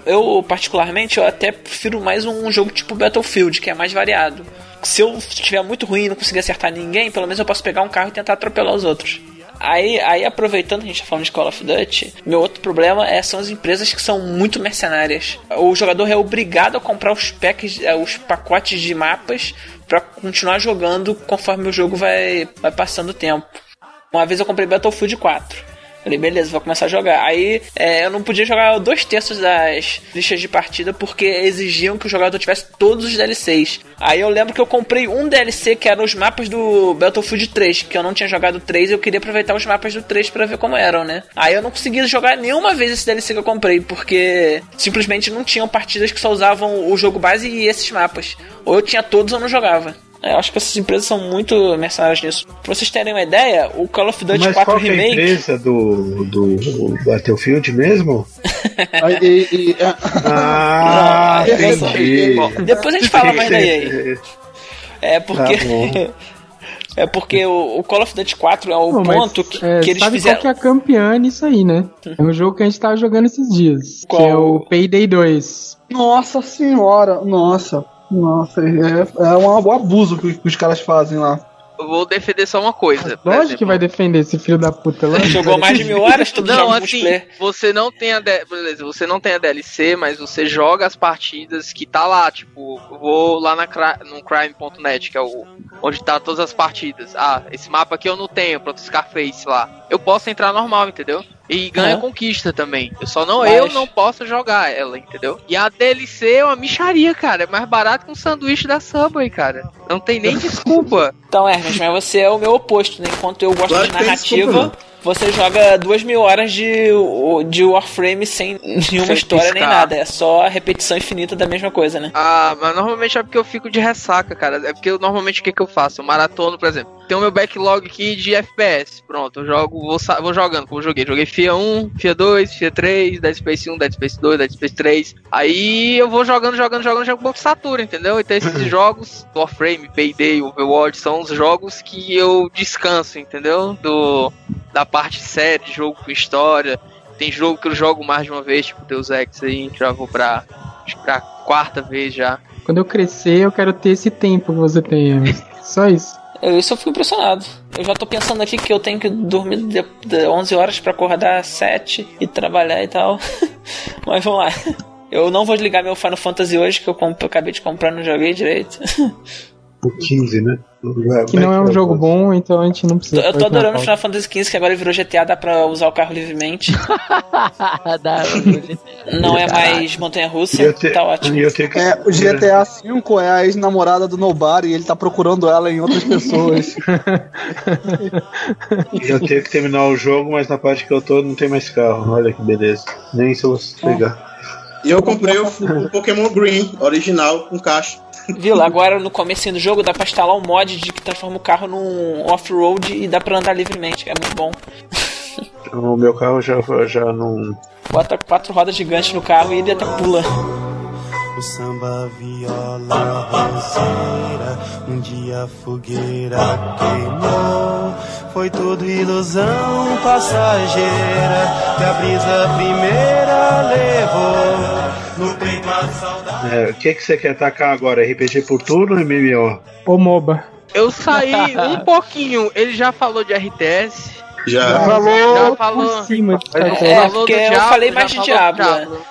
Eu, particularmente, eu até prefiro mais um jogo tipo Battlefield, que é mais variado. Se eu estiver muito ruim e não conseguir acertar ninguém, pelo menos eu posso pegar um carro e tentar atropelar os outros. Aí, aí aproveitando que a gente tá falando de Call of Duty, meu outro problema é, são as empresas que são muito mercenárias. O jogador é obrigado a comprar os packs, eh, os pacotes de mapas pra continuar jogando conforme o jogo vai, vai passando o tempo. Uma vez eu comprei Battlefield 4. Falei, beleza, vou começar a jogar. Aí é, eu não podia jogar dois terços das listas de partida porque exigiam que o jogador tivesse todos os DLCs. Aí eu lembro que eu comprei um DLC que eram os mapas do Battlefield 3, que eu não tinha jogado o 3 e eu queria aproveitar os mapas do 3 pra ver como eram, né? Aí eu não consegui jogar nenhuma vez esse DLC que eu comprei porque simplesmente não tinham partidas que só usavam o jogo base e esses mapas. Ou eu tinha todos ou não jogava. Eu acho que essas empresas são muito mercenárias nisso. Pra vocês terem uma ideia, o Call of Duty
Mas
4
qual que é a
Remake.
empresa do, do Battlefield mesmo?
Aí, e- e- é-
Ah,
Não,
entendi.
Bom, depois a gente fala mais da EA. É porque.
Tá
é porque o, Call of Duty 4 é o
Não, mas,
ponto que,
é,
que eles
sabe
fizeram.
qual que é a campeã nisso aí, né? É um jogo que a gente tava jogando esses dias.
Qual?
Que é o Payday 2.
Nossa senhora, nossa. Nossa, é, é um abuso que, os- caras fazem lá.
Eu vou defender só uma coisa.
Lógico que vai defender esse filho da puta lá.
Jogou mais de mil horas, todo
Não, assim,
multiplayer.
você não tem a D- beleza, você não tem a DLC, mas você joga as partidas que tá lá, tipo, eu vou lá na cri- no crime.net, que é o onde tá todas as partidas. Ah, esse mapa aqui eu não tenho, pronto, Scarface lá. Eu posso entrar normal, entendeu? E ganha
Aham.
conquista também. Eu só não,
Mas-
eu não posso jogar ela, entendeu? E a DLC é uma micharia, cara. É mais barato que um sanduíche da Subway, cara. Não tem nem desculpa.
Então, Ernest, mas você é o meu oposto, né? Enquanto eu gosto
Claro
de narrativa,
desculpa,
você joga duas mil horas de, de Warframe sem nenhuma
Sem
história nem
piscar.
nada. É só a repetição infinita da mesma coisa, né?
Ah, mas normalmente é porque eu fico de ressaca, cara. É porque eu, normalmente o que, que eu faço? Eu maratono, por exemplo. Tem o meu backlog aqui de FPS. Pronto, eu jogo, vou, vou jogando como eu joguei. Joguei FIA 1, FIA 2, FIA 3, Dead Space 1, Dead Space 2, Dead Space 3. Aí eu vou jogando, jogando, jogando, jogo um pouco satura, entendeu? Então esses jogos, Warframe, Payday, Overwatch, são os jogos que eu descanso, entendeu? Do, da parte séria, de jogo com história. Tem jogo que eu jogo mais de uma vez, tipo Deus Ex aí, já vou pra, pra quarta vez já.
Quando eu crescer, eu quero ter esse tempo que você tem. Só isso.
Eu, isso eu fico impressionado. Eu já tô pensando aqui que eu tenho que dormir de, de 11 horas pra acordar às 7 e trabalhar e tal. Mas vamos lá. Eu não vou ligar meu Final Fantasy hoje, que eu, comp- eu acabei de comprar, não joguei direito.
O 15, né?
Que não é um jogo bom, então a gente não precisa.
Eu tô adorando
pauta.
Final Fantasy XV, que agora virou GTA, dá pra usar o carro livremente.
Dá-
Não é mais montanha russa,
te-
tá ótimo.
que.
É, o GTA V é a ex-namorada do Nobody e ele tá procurando ela em outras pessoas.
Eu tenho que terminar o jogo, mas na parte que eu tô não tem mais carro. Olha que beleza. Nem se eu pegar.
E eu comprei o, o Pokémon Green, original, com caixa.
Viu? Agora no começo do jogo dá pra instalar um mod de que transforma o carro num off-road e dá pra andar livremente, que é muito bom.
O meu carro já, já não.
Bota quatro rodas gigantes no carro e ele até pula.
O samba, viola, roseira, um dia a fogueira queimou. Foi tudo ilusão passageira que a brisa primeira levou. No peito a saudade.
É, o que, que você quer atacar agora? RPG por turno ou MMO?
Ou MOBA.
Eu saí um pouquinho. Ele já falou de RTS.
Já.
falou!
Já falou.
Por cima. de-
É,
falou
porque eu
Diablo,
falei
já
mais de Diablo,
Diablo.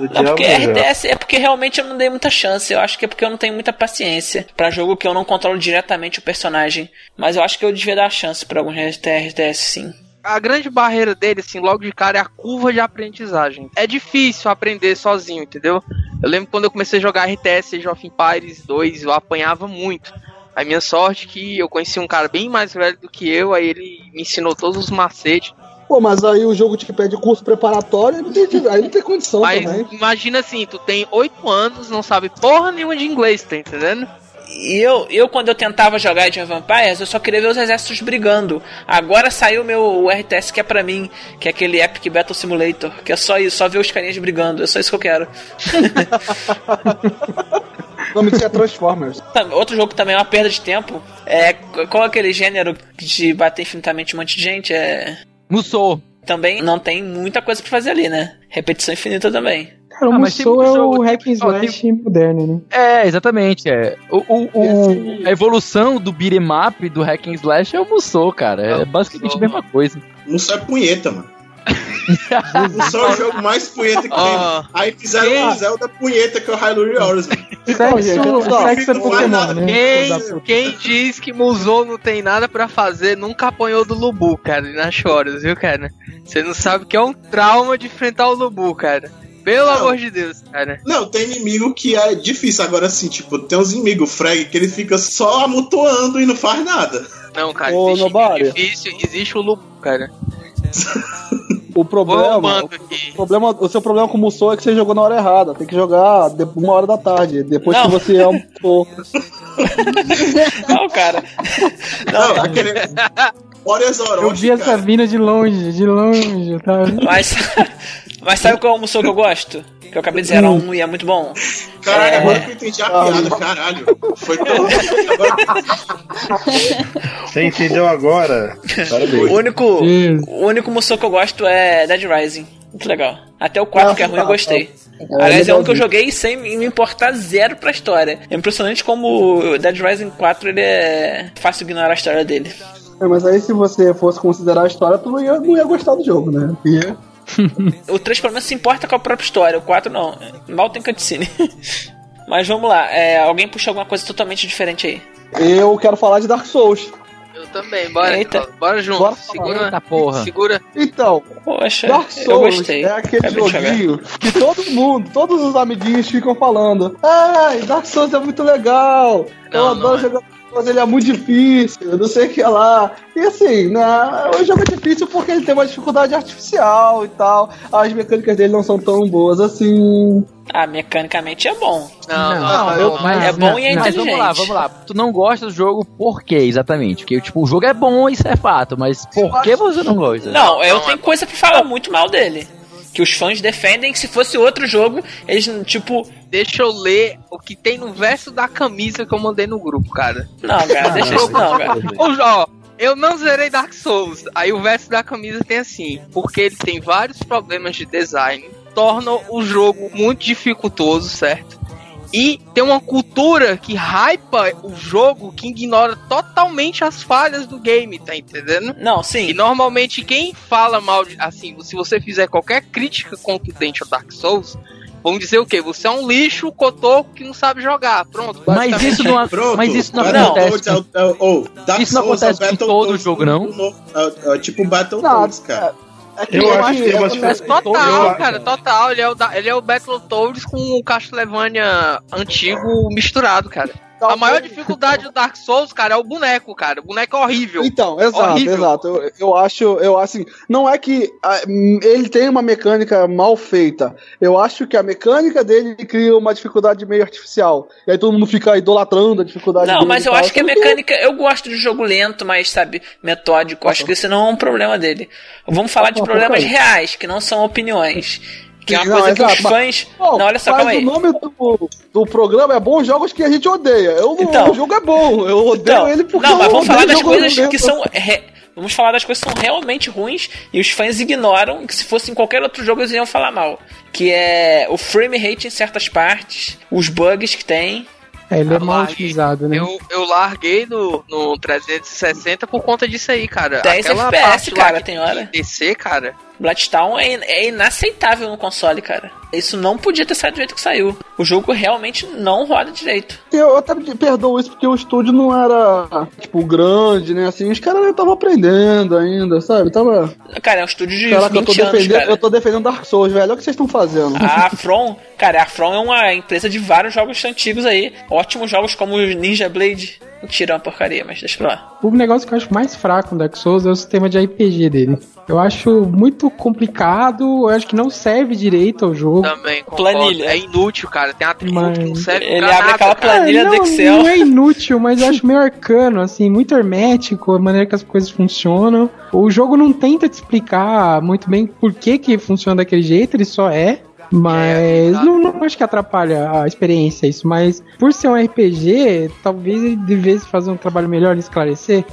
Não, porque
diabo já.
RTS é porque realmente eu não dei muita chance. Eu acho que é porque eu não tenho muita paciência pra jogo que eu não controlo diretamente o personagem. Mas eu acho que eu devia dar chance pra alguns RTS sim.
A grande barreira dele, assim, logo de cara, é a curva de aprendizagem. É difícil aprender sozinho, entendeu? Eu lembro quando eu comecei a jogar RTS Age of Empires 2, eu apanhava muito. A minha sorte é que eu conheci um cara bem mais velho do que eu, aí ele me ensinou todos os macetes.
Pô, mas aí o jogo te pede curso preparatório, aí não tem, aí não tem condição
Mas
também.
imagina assim, tu tem 8 anos, não sabe porra nenhuma de inglês, tá entendendo?
E eu, eu, quando eu tentava jogar Age of Empires, eu só queria ver os exércitos brigando. Agora saiu o meu RTS que é pra mim, que é aquele Epic Battle Simulator, que é só isso, só ver os carinhas brigando. É só isso que eu quero.
O nome disso é Transformers.
Outro jogo que também é uma perda de tempo. É qual é aquele gênero de bater infinitamente um monte de gente? É
Musou.
também não tem muita coisa pra fazer ali, né? Repetição infinita também.
Cara, o
Ah, mas tem
Musou é o hack and
ó, tem-
slash moderno, né?
É, exatamente. É. O, o- o- a evolução do beat'em up, do hack and slash é o Musou, cara. É,
É o
basicamente
Musou,
a mesma coisa.
Não só é punheta, mano. Só é o jogo mais punheta que tem. Aí fizeram o Zelda punheta, que é o Hyrule Warriors, mano.
Sexo,
gente, não
sexo é
Não
Pokémon,
nada.
né?
Quem, quem diz que Musou não tem nada pra fazer nunca apanhou do Lubu, cara, e nas choras, viu, cara? Você não sabe que é um trauma de enfrentar o Lubu, cara. Pelo
Não.
amor de Deus, cara.
Não, tem inimigo que é difícil. Agora, assim, tipo, tem uns inimigos frag que ele fica só amutoando e não faz nada.
Não, cara,
Ô,
existe
Nobari.
difícil, existe o Lubu, cara.
O problema, o, problema, o seu problema com o Musou é que você jogou na hora errada. Tem que jogar de- uma hora da tarde, depois
Não.
que você é um Musou.
Não, cara.
Não, aquele. Warriors
Eu
Orochi,
vi essa
cara.
vindo de longe, de longe, tá?
Mas, mas sabe qual é o Musou que eu gosto? Que eu acabei de zerar um e é muito bom.
Caralho,
É.
agora que eu entendi a piada, caralho. Foi tão. Agora...
Você entendeu agora?
O
Parabéns.
único,
Isso.
o único Musou que eu gosto é Dead Rising. Muito legal. Até o 4, que é ruim, eu gostei. Aliás, é um que eu joguei sem me importar zero pra história. É impressionante como o Dead Rising 4 ele é fácil ignorar a história dele.
É, mas aí se você fosse considerar a história, tu não ia, não ia gostar do jogo, né? Ia.
O 3 pelo menos se importa com a própria história, o 4 não. Mal tem cutscene. Mas vamos lá, é, alguém puxa alguma coisa totalmente diferente aí.
Eu quero falar de Dark Souls.
Eu também, bora.
Eita.
Bora junto.
Bora
segura,
Eita porra.
segura.
Então,
Poxa,
Dark
eu
Souls
gostei.
é aquele joguinho que todo mundo, todos os amiguinhos ficam falando. Ai, Dark Souls é muito legal. eu
Não,
adoro
não é.
jogar Souls, ele é muito difícil, não sei o que lá. E assim, né, o jogo é difícil porque ele tem uma dificuldade artificial e tal. As mecânicas dele não são tão boas assim.
Ah, mecanicamente é bom.
Não, não,
Não,
não,
eu-
não.
Mas,
É bom e é
mas
inteligente.
vamos lá, vamos lá. Tu não gosta do jogo por quê, exatamente? Porque, tipo, o jogo é bom, isso é fato, mas por que você não gosta?
Não, eu
não,
tenho
é
coisa pra falar muito mal dele. Que os fãs defendem que se fosse outro jogo, eles, tipo.
Deixa eu ler o que tem no verso da camisa que eu mandei no grupo, cara.
Não, cara, deixa isso não, cara.
Ó, eu não zerei Dark Souls. Aí o verso da camisa tem assim, porque ele tem vários problemas de design, tornam o jogo muito dificultoso, certo? E tem uma cultura que hypa o jogo que ignora totalmente as falhas do game, tá entendendo?
Não, sim.
E normalmente quem fala mal de. Assim, se você fizer qualquer crítica contundente ao Dark Souls, vão dizer o quê? Você é um lixo cotoco que não sabe jogar. Pronto.
Mas isso não,
Pronto.
mas isso não acontece.
é o- é o- oh, Dark
Isso não
Souls é o
acontece em
Battletoads
todo jogo,
do-
não?
É, é tipo Battletoads, cara.
É que
Eu acho que
em todo
Total, cara, total. Ele é o, da- ele é o Battletoads com o Castlevania antigo misturado, cara. A maior dificuldade do Dark Souls, cara, é o boneco, cara. O boneco é horrível.
Então, exato,
Horrível.
exato. Eu, eu acho, eu assim, não é que ah, hum, ele tem uma mecânica mal feita. Eu acho que a mecânica dele cria uma dificuldade meio artificial. E aí todo mundo fica idolatrando a dificuldade
Não,
dele
mas eu
tal.
acho que a mecânica. Eu gosto de jogo lento, mas, sabe, metódico. Acho que esse não é um problema dele. Vamos falar de
Ah,
problemas reais, que não são opiniões. Que é uma
Sim,
coisa
não,
que os
exato, mas-
fãs.
Bom,
Não, olha só,
mas
calma aí.
o nome do, do programa é Bons Jogos que a gente odeia. Eu, não-
Então.
o jogo é bom, eu odeio
Então,
ele porque
não, mas vamos falar das
jogo
coisas que são. re- Vamos falar das coisas que são realmente ruins e os fãs ignoram que se fosse em qualquer outro jogo eles iam falar mal. Que é o frame rate em certas partes, os bugs que tem.
É, ele é
Ah,
mal
larguei.
otimizado, né?
Eu, eu larguei no, no 360 por conta disso aí, cara.
10
Aquela
FPS, cara, tem hora.
descer, cara.
Bloodstown é, é inaceitável no console, cara. Isso não podia ter saído do jeito que saiu. O jogo realmente não roda direito.
Eu até perdoo isso porque o estúdio não era, tipo, grande, né? Assim, os caras estavam aprendendo ainda, sabe? Tava.
Cara, é um estúdio de
Caraca, eu tô
20 anos,
defendendo,
cara.
eu tô defendendo Dark Souls, velho. Olha o que vocês estão fazendo.
A From, cara, a From é uma empresa de vários jogos antigos aí. Ótimos jogos como Ninja Blade. Mentira, é uma porcaria, mas deixa pra lá.
O negócio que eu acho mais fraco no Dark Souls é o sistema de RPG dele. Eu acho muito complicado, eu acho que não serve direito ao jogo.
Também, concordo.
Planilha.
É inútil, cara. Tem atributo
Mas-
que não serve
Ele
pra
abre
nada,
aquela
cara.
planilha do
não,
Excel.
não é inútil, mas eu acho meio arcano, assim, muito hermético, a maneira que as coisas funcionam. O jogo não tenta te explicar muito bem por que que funciona daquele jeito, ele só é. Mas
exato.
não, não acho que atrapalha a experiência isso, mas por ser um RPG, talvez ele devesse fazer um trabalho melhor em esclarecer.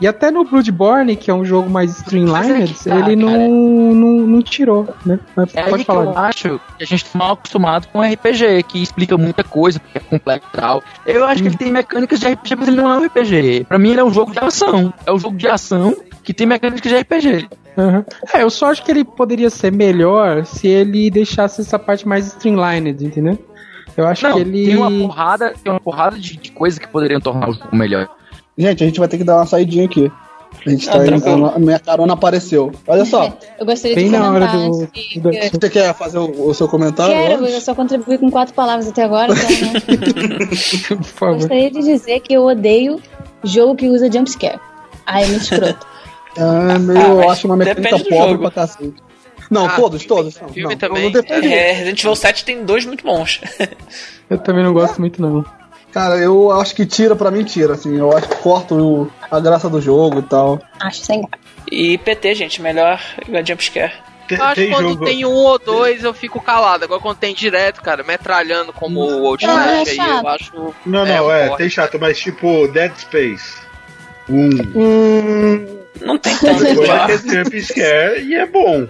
E até no Bloodborne, que é um jogo mais streamlined,
Mas é que tá,
ele não,
cara.
não, não tirou, né? Mas
É
pode falar.
eu acho que a gente tá mal acostumado com RPG, que explica muita coisa, porque é complexo e tal. Eu acho que ele tem mecânicas de RPG, mas ele não é um RPG. Pra mim, ele é um jogo de ação. É um jogo de ação que tem mecânicas de RPG.
Aham. É, eu só acho que ele poderia ser melhor se ele deixasse essa parte mais streamlined, entendeu? Eu acho
Não,
que ele.
tem uma porrada, tem uma porrada de, de coisas que poderiam tornar o jogo melhor.
Gente, a gente vai ter que dar uma saidinha aqui. A gente
Ah,
tá
tranquilo.
a minha carona apareceu. Olha só,
Eu gostaria
Bem
de
na hora
comentar
do-
que-
do-
você quer fazer o, o seu comentário?
Quero,
antes?
eu só contribuí com quatro palavras até agora, então, né?
Por favor.
Gostaria de dizer que eu odeio jogo que usa jumpscare. Ai, é muito escroto.
É, meio,
Ah,
eu acho uma mecânica pobre
jogo.
pra cacete. Não,
Ah,
todos,
filme-
todos. Não,
filme
não,
também.
Não defendo.
É, Resident Evil 7 tem dois muito bons.
Eu também não gosto muito, não.
Cara, eu acho que tira pra mim, tira, assim. Eu acho que corta o- a graça do jogo e tal.
Acho sem graça.
E PT, gente, melhor jumpscare.
Eu acho que quando
jogo.
tem um ou dois eu fico calado. Agora quando tem direto, cara, metralhando como o Outlast
Ah, é
aí,
chato.
eu acho.
Não,
É,
não, é,
porre.
tem chato, mas tipo Dead Space. Um.
Não tem tanto.
Que é e é bom.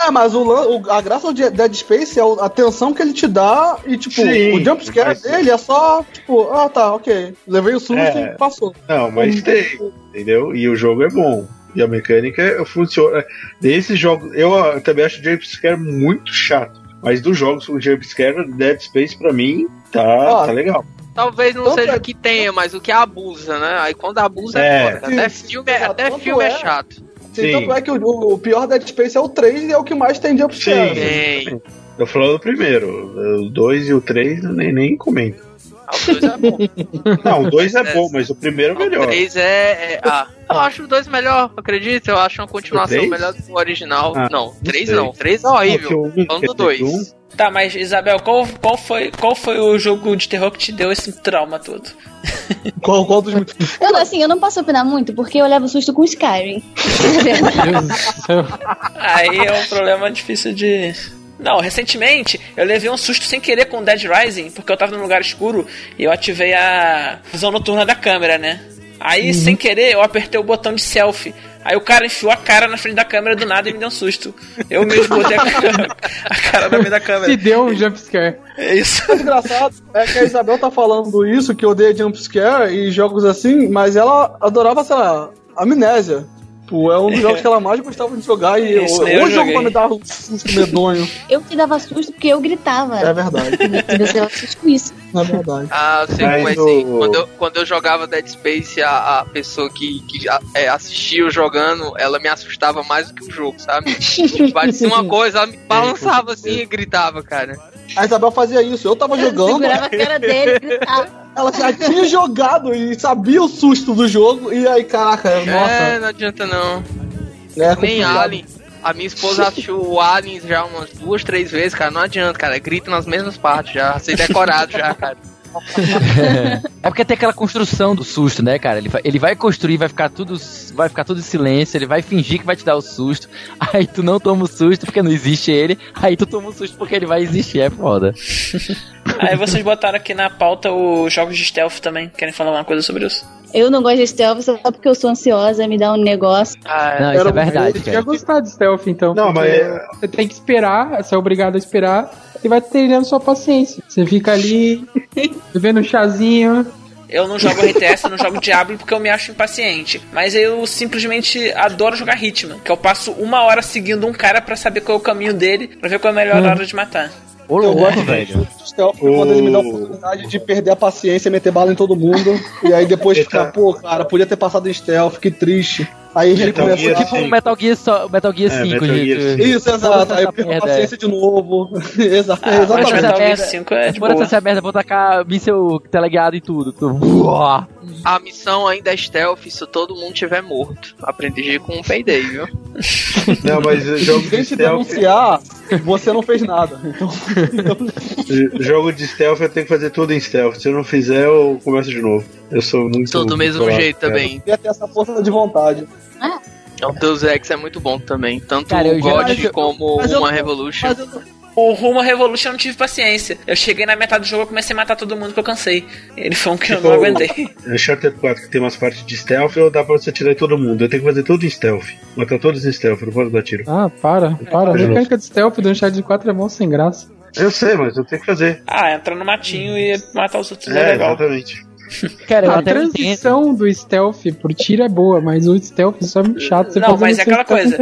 É, mas o, o- a graça do Dead Space é o- a tensão que ele te dá e, tipo,
Sim,
o jumpscare
mas-
dele é só, tipo, ah, tá, ok. Levei o susto
É.
e passou.
Não, mas tem, entendeu? E o jogo é bom. E a mecânica funciona. Desses jogos, eu também acho jump scare muito chato. Mas dos jogos com jump scare, Dead Space pra mim tá,
Ah.
tá legal.
Talvez não
Tanto
seja
é-
o que tenha, mas o que abusa, né? Aí quando abusa é,
É.
foda. Até
Sim,
filme, é-
exato.
até
Tanto
filme é,
é-
chato.
Sim,
Sim.
tanto é que o, o pior Dead Space é o 3 e é o que mais tem jumpscare.
Sim.
Tem.
Tô falando do primeiro. O 2 e o 3 nem, nem comento.
Ah, o dois é bom.
Não, o 2 é
É.
bom, mas o primeiro é
O
melhor.
3 é, é- Ah, eu acho o 2 melhor, acredita? Eu acho uma continuação
O
melhor do original.
Ah,
não, 3
sei.
não. 3 é horrível.
o um,
Falando do
é
2.
um,
Tá, mas Isabel, qual, qual, foi, qual foi o jogo de terror que te deu esse trauma todo?
Qual, qual dos
Eu, assim, eu não posso opinar muito porque eu levo susto com Skyrim.
Aí é um problema difícil de. Não, recentemente eu levei um susto sem querer com Dead Rising, porque eu tava num lugar escuro e eu ativei a visão noturna da câmera, né? Aí, sem querer, eu apertei o botão de selfie. Aí o cara enfiou a cara na frente da câmera do nada e me deu um susto. Eu mesmo botei a cara, a cara na frente da câmera.
Se deu um jumpscare.
É isso.
O engraçado é que a Isabel tá falando isso, que odeia jumpscare e jogos assim, mas ela adorava, sei lá, amnésia. Pô, é um dos jogos que ela mais gostava de jogar e eu,
nem eu
hoje jogo pra me dar um susto medonho.
Eu que dava susto porque eu gritava.
É verdade,
Eu dava susto com isso.
é verdade.
Ah, sei
Mas
como é
o-
assim. Quando eu, quando eu jogava Dead Space, a, a pessoa que, que a- é, assistia eu jogando, ela me assustava mais do que o jogo, sabe? Tipo, Parecia uma coisa, ela me balançava assim e gritava, cara.
A Isabel fazia isso, eu tava jogando,
Segurava a cara dele e gritava.
ela já tinha jogado e sabia o susto do jogo, e aí, caraca,
É,
nossa,
não adianta não.
é,
Nem. Alien. A minha esposa assistiu o Aliens já umas duas, três vezes, cara. Não adianta, cara. Grita nas mesmas partes já. Sei decorado já, cara.
É porque tem aquela construção do susto, né, cara? Ele vai, ele vai construir, vai ficar tudo, vai ficar tudo em silêncio, ele vai fingir que vai te dar o susto. Aí tu não toma o susto porque não existe ele. Aí tu toma o susto porque ele vai existir, é foda.
Aí vocês botaram aqui na pauta os jogos de stealth também. Querem falar alguma coisa sobre isso?
Eu não gosto de stealth só porque eu sou ansiosa, me dá um negócio.
Ah,
Não, isso
Era
é verdade,
Você ia gostar de stealth, então.
Não, mas-
Você tem que esperar, você é obrigado a esperar, e vai treinando sua paciência. Você fica ali, bebendo um chazinho.
Eu não jogo RTS, eu não jogo Diablo porque eu me acho impaciente. Mas eu simplesmente adoro jogar Hitman. Que eu passo uma hora seguindo um cara pra saber qual é o caminho dele, pra ver qual é a melhor hora de matar.
Ô,
Eu
louco,
gosto
velho.
quando ele me dá a oportunidade de perder a paciência, meter bala em todo mundo. E aí depois
Eita.
ficar, pô, cara, podia ter passado em stealth, que triste. Aí ele
Metal
começa
Gear.
Tipo um Metal Gear, só, Metal Gear
É,
5,
Metal
gente.
Gear cinco.
Isso, exato. Aí eu perco a
merda,
paciência de novo. Exato,
Ah,
exatamente.
Metal Gear
merda.
5 é de
Fora
boa.
essa merda, vou tacar míssel teleguiado e tudo.
A missão ainda é stealth se todo mundo tiver morto. Aprendi com um payday, viu?
Não, mas jogo de stealth,
denunciar, você não fez nada. Então,
jogo de stealth eu tenho que fazer tudo em stealth. Se eu não fizer, eu começo de novo. Eu sou muito.
Sou do mesmo jeito
cara.
também.
ia ter essa força de vontade.
O Deus Ex é muito bom também. Tanto
Cara,
o
já-
God
eu-
como
mas eu
uma Revolution.
Mas eu
O Rumo Revolution eu não tive paciência. Eu cheguei na metade do jogo e comecei a matar todo mundo que eu cansei. Ele foi um que eu
Tipo,
não aguentei.
Uncharted 4, que tem umas partes de stealth, ou dá pra você atirar em todo mundo. Eu tenho que fazer tudo em stealth. Matar todos em stealth, não posso dar tiro.
Ah, para, para. A
de
mecânica de stealth do Uncharted 4 é mó sem graça.
Eu sei, mas eu tenho que fazer.
Ah, entrar no matinho e matar os outros é,
É,
legal.
exatamente.
Cara, eu
a
até entendo.
transição do stealth pro tiro é boa, mas o stealth só é muito chato. Você
Não, mas é aquela coisa.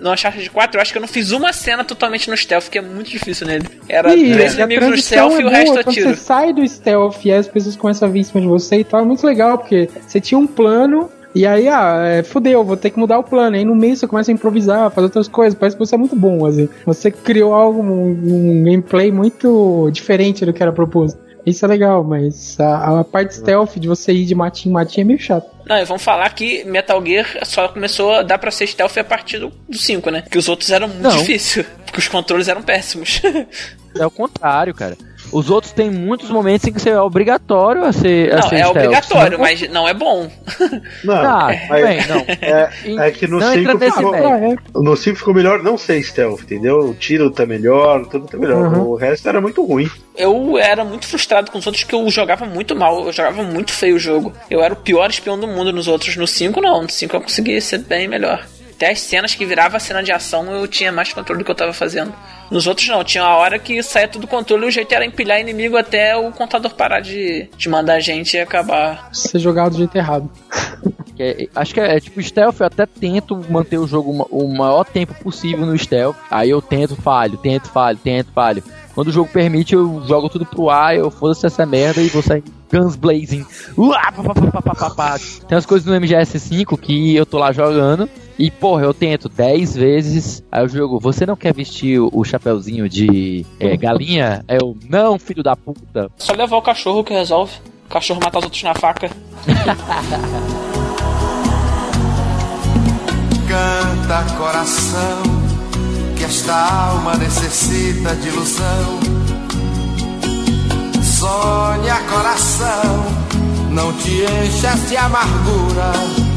No Uncharted 4, eu acho que eu não fiz uma cena totalmente no stealth, que é muito difícil nele. Era
E
três
a
inimigos no stealth
é
e o
boa,
resto eu
quando
tiro.
você sai do stealth e as pessoas começam a vir em cima de você e tal, é muito legal, porque você tinha um plano. E aí, ah, é, fudeu, vou ter que mudar o plano. Aí no meio você começa a improvisar, fazer outras coisas. Parece que você é muito bom, assim. Você criou algo, um, um gameplay muito diferente do que era proposto. Isso é legal, mas a, a parte stealth de você ir de matinho em matinho é meio chato.
Não, e vamos falar que Metal Gear só começou a dar pra ser stealth a partir do, do 5, né? Que os outros eram muito
Não.
difíceis. Porque os controles eram péssimos.
É o contrário, cara. Os outros têm muitos momentos em que você é obrigatório a ser. a
não,
ser
é
stealth.
obrigatório,
Senão-
mas não é bom.
Não,
Tá,
mas
bem, não.
é, é que no
Não entra
5
nesse
ficou,
é.
no 5 ficou melhor não ser stealth, entendeu? O tiro tá melhor, tudo tá melhor.
Uhum.
O resto era muito ruim.
Eu era muito frustrado com os outros que eu jogava muito mal. Eu jogava muito feio o jogo. Eu era o pior espião do mundo nos outros. No 5, não. No 5 eu consegui ser bem melhor. Até as cenas que virava cena de ação eu tinha mais controle do que eu tava fazendo. Nos outros não, tinha uma hora que saía tudo do controle e o jeito era empilhar inimigo até o contador parar de, de mandar gente e acabar.
Você jogava do jeito errado.
É- acho que é, é tipo stealth, eu até tento manter o jogo ma- o maior tempo possível no stealth. Aí eu tento, falho, tento, falho, tento, falho. Quando o jogo permite, eu jogo tudo pro ar, eu foda-se essa merda e vou sair guns blazing. Uá, pá, pá, pá, pá, pá, pá. Tem umas coisas no MGS5 que eu tô lá jogando. E, porra, eu tento 10 vezes. Aí eu jogo, você não quer vestir o, o chapeuzinho de é, galinha? Aí eu, não, filho da puta.
Só levar o cachorro que resolve. O cachorro matar os outros na faca.
Canta coração, que esta alma necessita de ilusão. Sonha coração, não te enchas de amargura.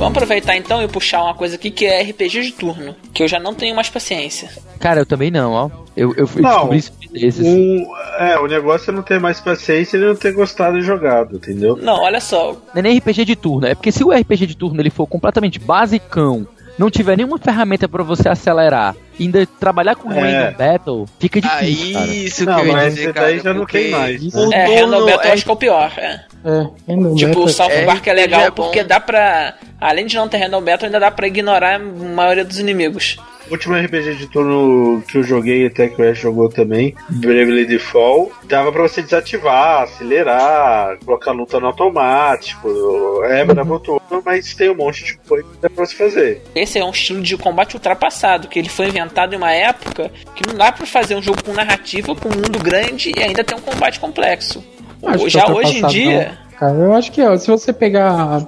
Vamos aproveitar então e puxar uma coisa aqui que é RPG de turno. Que eu já não tenho mais paciência.
Cara, eu também não, ó. Eu, eu fui
Não.
descobri isso desses.
Um, é, o negócio é não ter mais paciência e não ter gostado e jogado, entendeu?
Não, olha só.
Não é nem RPG de turno, é porque se o RPG de turno ele for completamente basicão, não tiver nenhuma ferramenta pra você acelerar, e ainda trabalhar com
É.
Random Battle, fica difícil, cara.
Aí, isso
Não,
que eu ia
mas
dizer,
esse daí
cara.
já não tem mais.
O
É,
turno
Random Battle eu
é-
acho que é o pior. É.
É, Random
Tipo,
Battle.
o South
é,
Park é legal
é
porque dá pra. Além de não ter Random Battle, ainda dá pra ignorar a maioria dos inimigos.
O último RPG de turno que eu joguei, até que o Ash jogou também, Bravely Default, dava pra você desativar, acelerar, colocar luta no automático, é bravo turno, mas tem um monte de coisa que dá pra você fazer.
Esse é um estilo de combate ultrapassado, que ele foi inventado em uma época que não dá pra fazer um jogo com narrativa, com um mundo grande e ainda ter um combate complexo.
Acho
Já hoje em dia.
não. Cara, eu acho que ó, se você pegar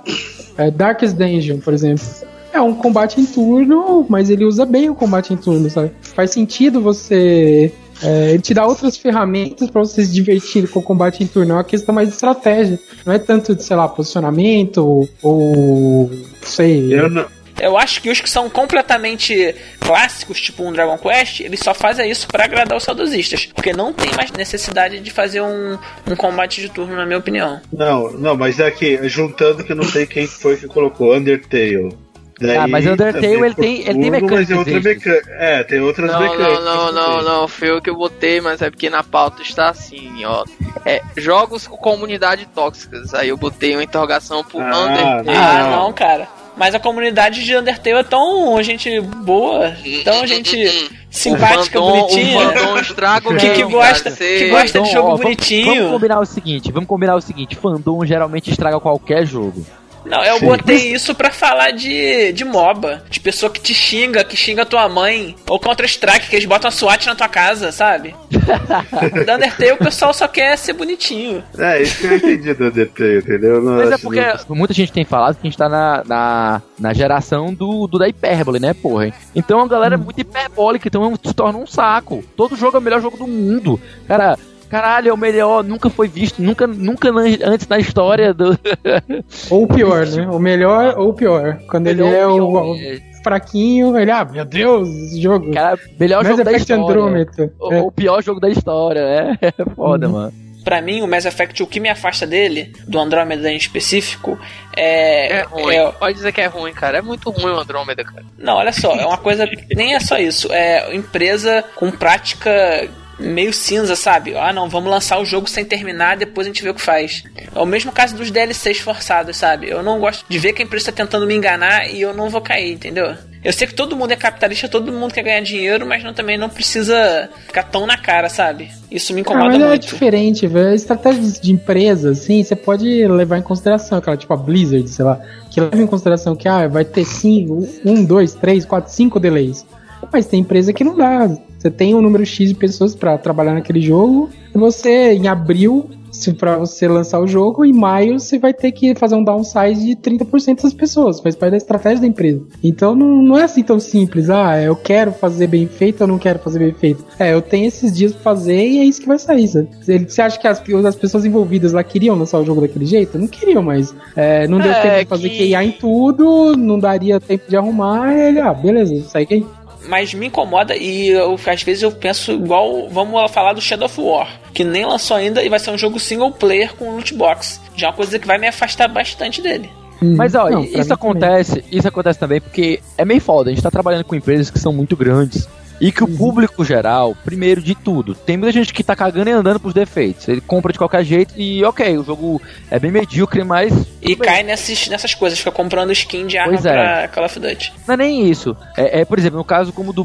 é, Darkest Dungeon, por exemplo, é um combate em turno, mas ele usa bem o combate em turno, sabe? Faz sentido você. é, ele te dá outras ferramentas pra você se divertir com o combate em turno. É uma questão mais de estratégia. Não é tanto de, sei lá, posicionamento ou. sei.
Eu não,
Eu acho que os que são completamente clássicos, tipo um Dragon Quest, eles só fazem isso pra agradar os saudosistas. Porque não tem mais necessidade de fazer um, um combate de turno, na minha opinião.
não, não, mas é que, juntando que eu não sei quem foi que colocou, Undertale. Daí,
Ah, mas Undertale, ele tem- ele tem
turno, Mas
mecânicas
é outra mecânica. É, tem outras
Não,
mecânicas.
não, não, não, não, foi eu que eu botei, mas é porque na pauta está assim, ó. É, jogos com comunidade tóxicas. Aí eu botei uma interrogação por
Ah,
Undertale.
Ah,
não,
cara. Mas a comunidade de Undertale é tão gente boa, tão gente simpática,
o fandom,
bonitinha.
O fandom estraga o
Que- que gosta- que gosta de
Fandom,
jogo
ó, vamos-
bonitinho.
Vamos combinar o seguinte, vamos combinar o seguinte, fandom geralmente estraga qualquer jogo.
Não, eu
Sim.
botei isso pra falar de, de MOBA. De pessoa que te xinga, que xinga tua mãe. Ou Counter-Strike, que eles botam a SWAT na tua casa, sabe? da Undertale o pessoal só quer ser bonitinho.
É, isso que eu entendi do Undertale, entendeu? Não,
Mas é porque
não-
muita gente tem falado que a gente tá na, na, na geração do, do da hipérbole, né, porra? Então a galera é muito hiperbólica, então se torna um saco. Todo jogo é o melhor jogo do mundo. Cara, caralho, é o melhor, nunca foi visto, nunca, nunca antes na história do.
Ou o pior, né? O melhor ou o pior. Quando ele é o, o fraquinho, ele, ah, meu Deus, esse jogo.
Cara, melhor
Mass
jogo da
Effect
história.
Andromeda.
O,
É.
o pior jogo da história, né? É foda, mano.
Pra mim, o Mass Effect, o que me afasta dele, do Andromeda em específico, é.
É ruim.
é-
Pode dizer que é ruim, cara. É muito ruim o Andrômeda, cara.
Não, olha só, é uma coisa. Nem é só isso. É empresa com prática meio cinza, sabe? Ah, não, vamos lançar o jogo sem terminar, depois a gente vê o que faz. É o mesmo caso dos DLCs forçados, sabe? Eu não gosto de ver que a empresa tá tentando me enganar e eu não vou cair, entendeu? Eu sei que todo mundo é capitalista, todo mundo quer ganhar dinheiro, mas não, também não precisa ficar tão na cara, sabe? Isso me
Ah,
incomoda
mas é
muito.
diferente, velho. Estratégias de empresa, assim, você pode levar em consideração, aquela tipo a Blizzard, sei lá, que leva em consideração que ah, vai ter cinco, um, dois, três, quatro, cinco delays. Mas tem empresa que não dá. Você tem um número X de pessoas pra trabalhar naquele jogo, e você, em abril, para você lançar o jogo, em maio você vai ter que fazer um downsize de 30% das pessoas, faz parte da estratégia da empresa. Então não, não é assim tão simples, ah, eu quero fazer bem feito ou não quero fazer bem feito. É, eu tenho esses dias pra fazer e é isso que vai sair, sabe? Você acha que as, as pessoas envolvidas lá queriam lançar o jogo daquele jeito? Não queriam, mas é, não deu
É,
tempo de fazer
que-
QA em tudo, não daria tempo de arrumar, e ele, ah, beleza, segue aí.
Mas me incomoda e eu, às vezes eu penso igual, vamos falar do Shadow of War, que nem lançou ainda e vai ser um jogo single player com loot box. Já é uma coisa que vai me afastar bastante dele.
Mas ó,
Não,
isso
também.
acontece, isso acontece também porque é meio foda, a gente tá trabalhando com empresas que são muito grandes. E que o
Uhum.
público geral, primeiro de tudo, tem muita gente que tá cagando e andando pros defeitos. Ele compra de qualquer jeito e ok, o jogo é bem medíocre, mas.
E
bem.
cai nessas, nessas coisas, fica comprando skin de arma
Pois é.
pra Call of Duty.
Não é nem isso. É, é, por exemplo, no caso como do,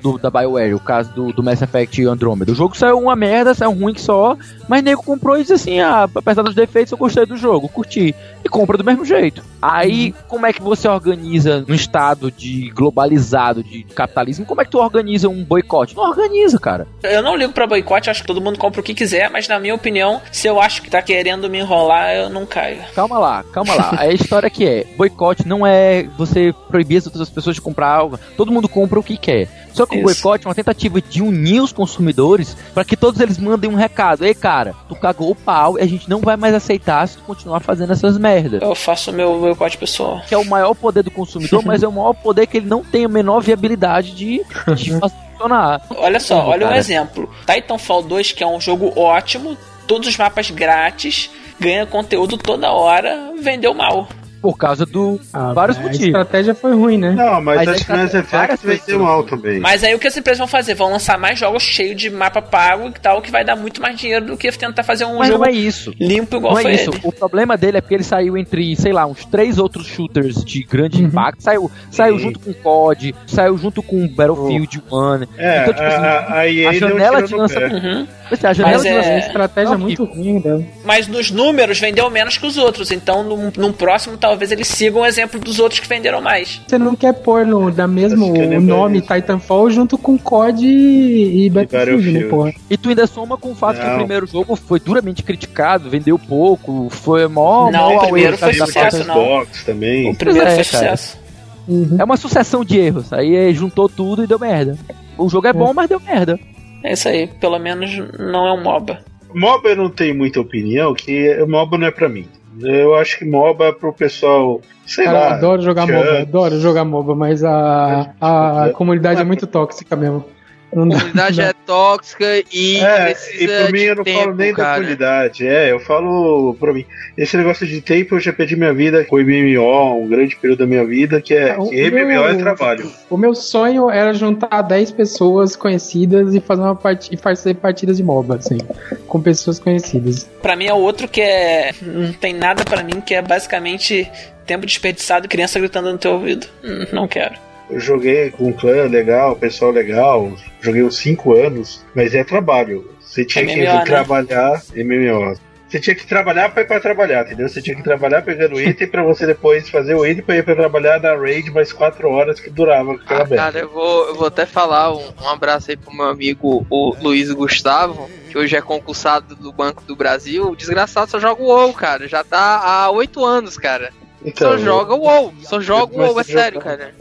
do- da BioWare, o caso do, do Mass Effect Andromeda. O jogo saiu uma merda, saiu ruim que só, mas nego comprou e disse assim: ah, apesar dos defeitos, eu gostei do jogo, curti. E compra do mesmo jeito. Aí, como é que você organiza num estado de globalizado de capitalismo? Como é que tu organiza um boicote? Não organiza, cara.
Eu não ligo pra boicote, acho que todo mundo compra o que quiser, mas na minha opinião, se eu acho que tá querendo me enrolar, eu não caio.
Calma lá, calma lá. A história que é, boicote não é você proibir as outras pessoas de comprar algo. Todo mundo compra o que quer. Só que o boicote é uma tentativa de unir os consumidores para que todos eles mandem um recado. Ei, cara, tu cagou o pau e a gente não vai mais aceitar se tu continuar fazendo essas merdas.
Eu faço o meu boicote pessoal.
Que é o maior poder do consumidor, mas é o maior poder que ele não tem a menor viabilidade de, de funcionar.
Olha só, olha um
cara.
exemplo. Titanfall 2, que é um jogo ótimo, todos os mapas grátis, ganha conteúdo toda hora, vendeu mal.
Por causa do
Ah,
vários
a
motivos.
estratégia foi ruim, né?
Não, mas,
Mas
acho que Mass
tá-
Effect vai ser mal também.
Mas aí o que as empresas vão fazer? Vão lançar mais jogos cheios de mapa pago e tal, que vai dar muito mais dinheiro do que tentar fazer um
Mas
jogo
não é isso.
limpo igual
Não
foi
é isso.
ele.
O problema dele é porque ele saiu entre, sei lá, uns três outros shooters de grande
Uhum.
impacto. Saiu, saiu
Sim.
junto com COD, saiu junto com Battlefield 1.
É,
Então, tipo assim,
a, a, a EA
a janela de
no
lança-
pé.
Uhum.
É, a janela
Mas
de
é-
lança-
A estratégia é muito ruim dela.
Mas nos números vendeu menos que os outros, então num, num próximo talvez eles sigam o exemplo dos outros que venderam mais.
Você não quer pôr no, da mesmo
eu
o nome
disso.
Titanfall junto com COD e, e Battlefield, né, porra?
E tu ainda soma com o fato que o
Não.
primeiro jogo foi duramente criticado, vendeu pouco, foi mó.
Não,
mó
o primeiro foi sucesso, não.
Também.
O primeiro
é,
foi
cara.
sucesso.
Uhum.
É uma sucessão de erros. Aí é, juntou tudo e deu merda. O jogo é bom, mas deu merda.
É isso aí, pelo menos não é um MOBA.
MOBA eu não tenho muita opinião, que MOBA não é pra mim. Eu acho que MOBA é pro pessoal, sei
Cara,
lá.
eu adoro jogar
tchan.
MOBA, adoro jogar MOBA, mas a, a comunidade é muito tóxica mesmo.
Comunidade é tóxica e
É,
precisa
e por mim
de
eu não
tempo,
falo nem da
cara.
comunidade, é, eu falo pra mim. Esse negócio de tempo eu já perdi minha vida com MMO, um grande período da minha vida, que é
o
que MMO é
meu-
trabalho.
O meu sonho era juntar 10 pessoas conhecidas e fazer uma part... e fazer partidas de MOBA, assim, com pessoas conhecidas.
Pra mim é outro que é. Não tem nada pra mim que é basicamente tempo desperdiçado e criança gritando no teu ouvido. Hum, Não quero.
Eu joguei com um clã legal, pessoal legal, joguei uns 5 anos, mas é trabalho. Você tinha
MMO,
que
né?
trabalhar MMO. Você tinha que trabalhar pra ir pra trabalhar, entendeu? Você tinha que trabalhar pegando item pra você depois fazer o item pra ir pra trabalhar na raid mais 4 horas que durava aquela
Ah,
merda.
cara, eu vou, eu vou até falar um, um abraço aí pro meu amigo o Luiz Gustavo, que hoje é concursado do Banco do Brasil. O desgraçado só joga o WoW, cara. Já tá há oito anos, cara.
Então,
só joga o WoW. Só joga o WoW, é sério, cara.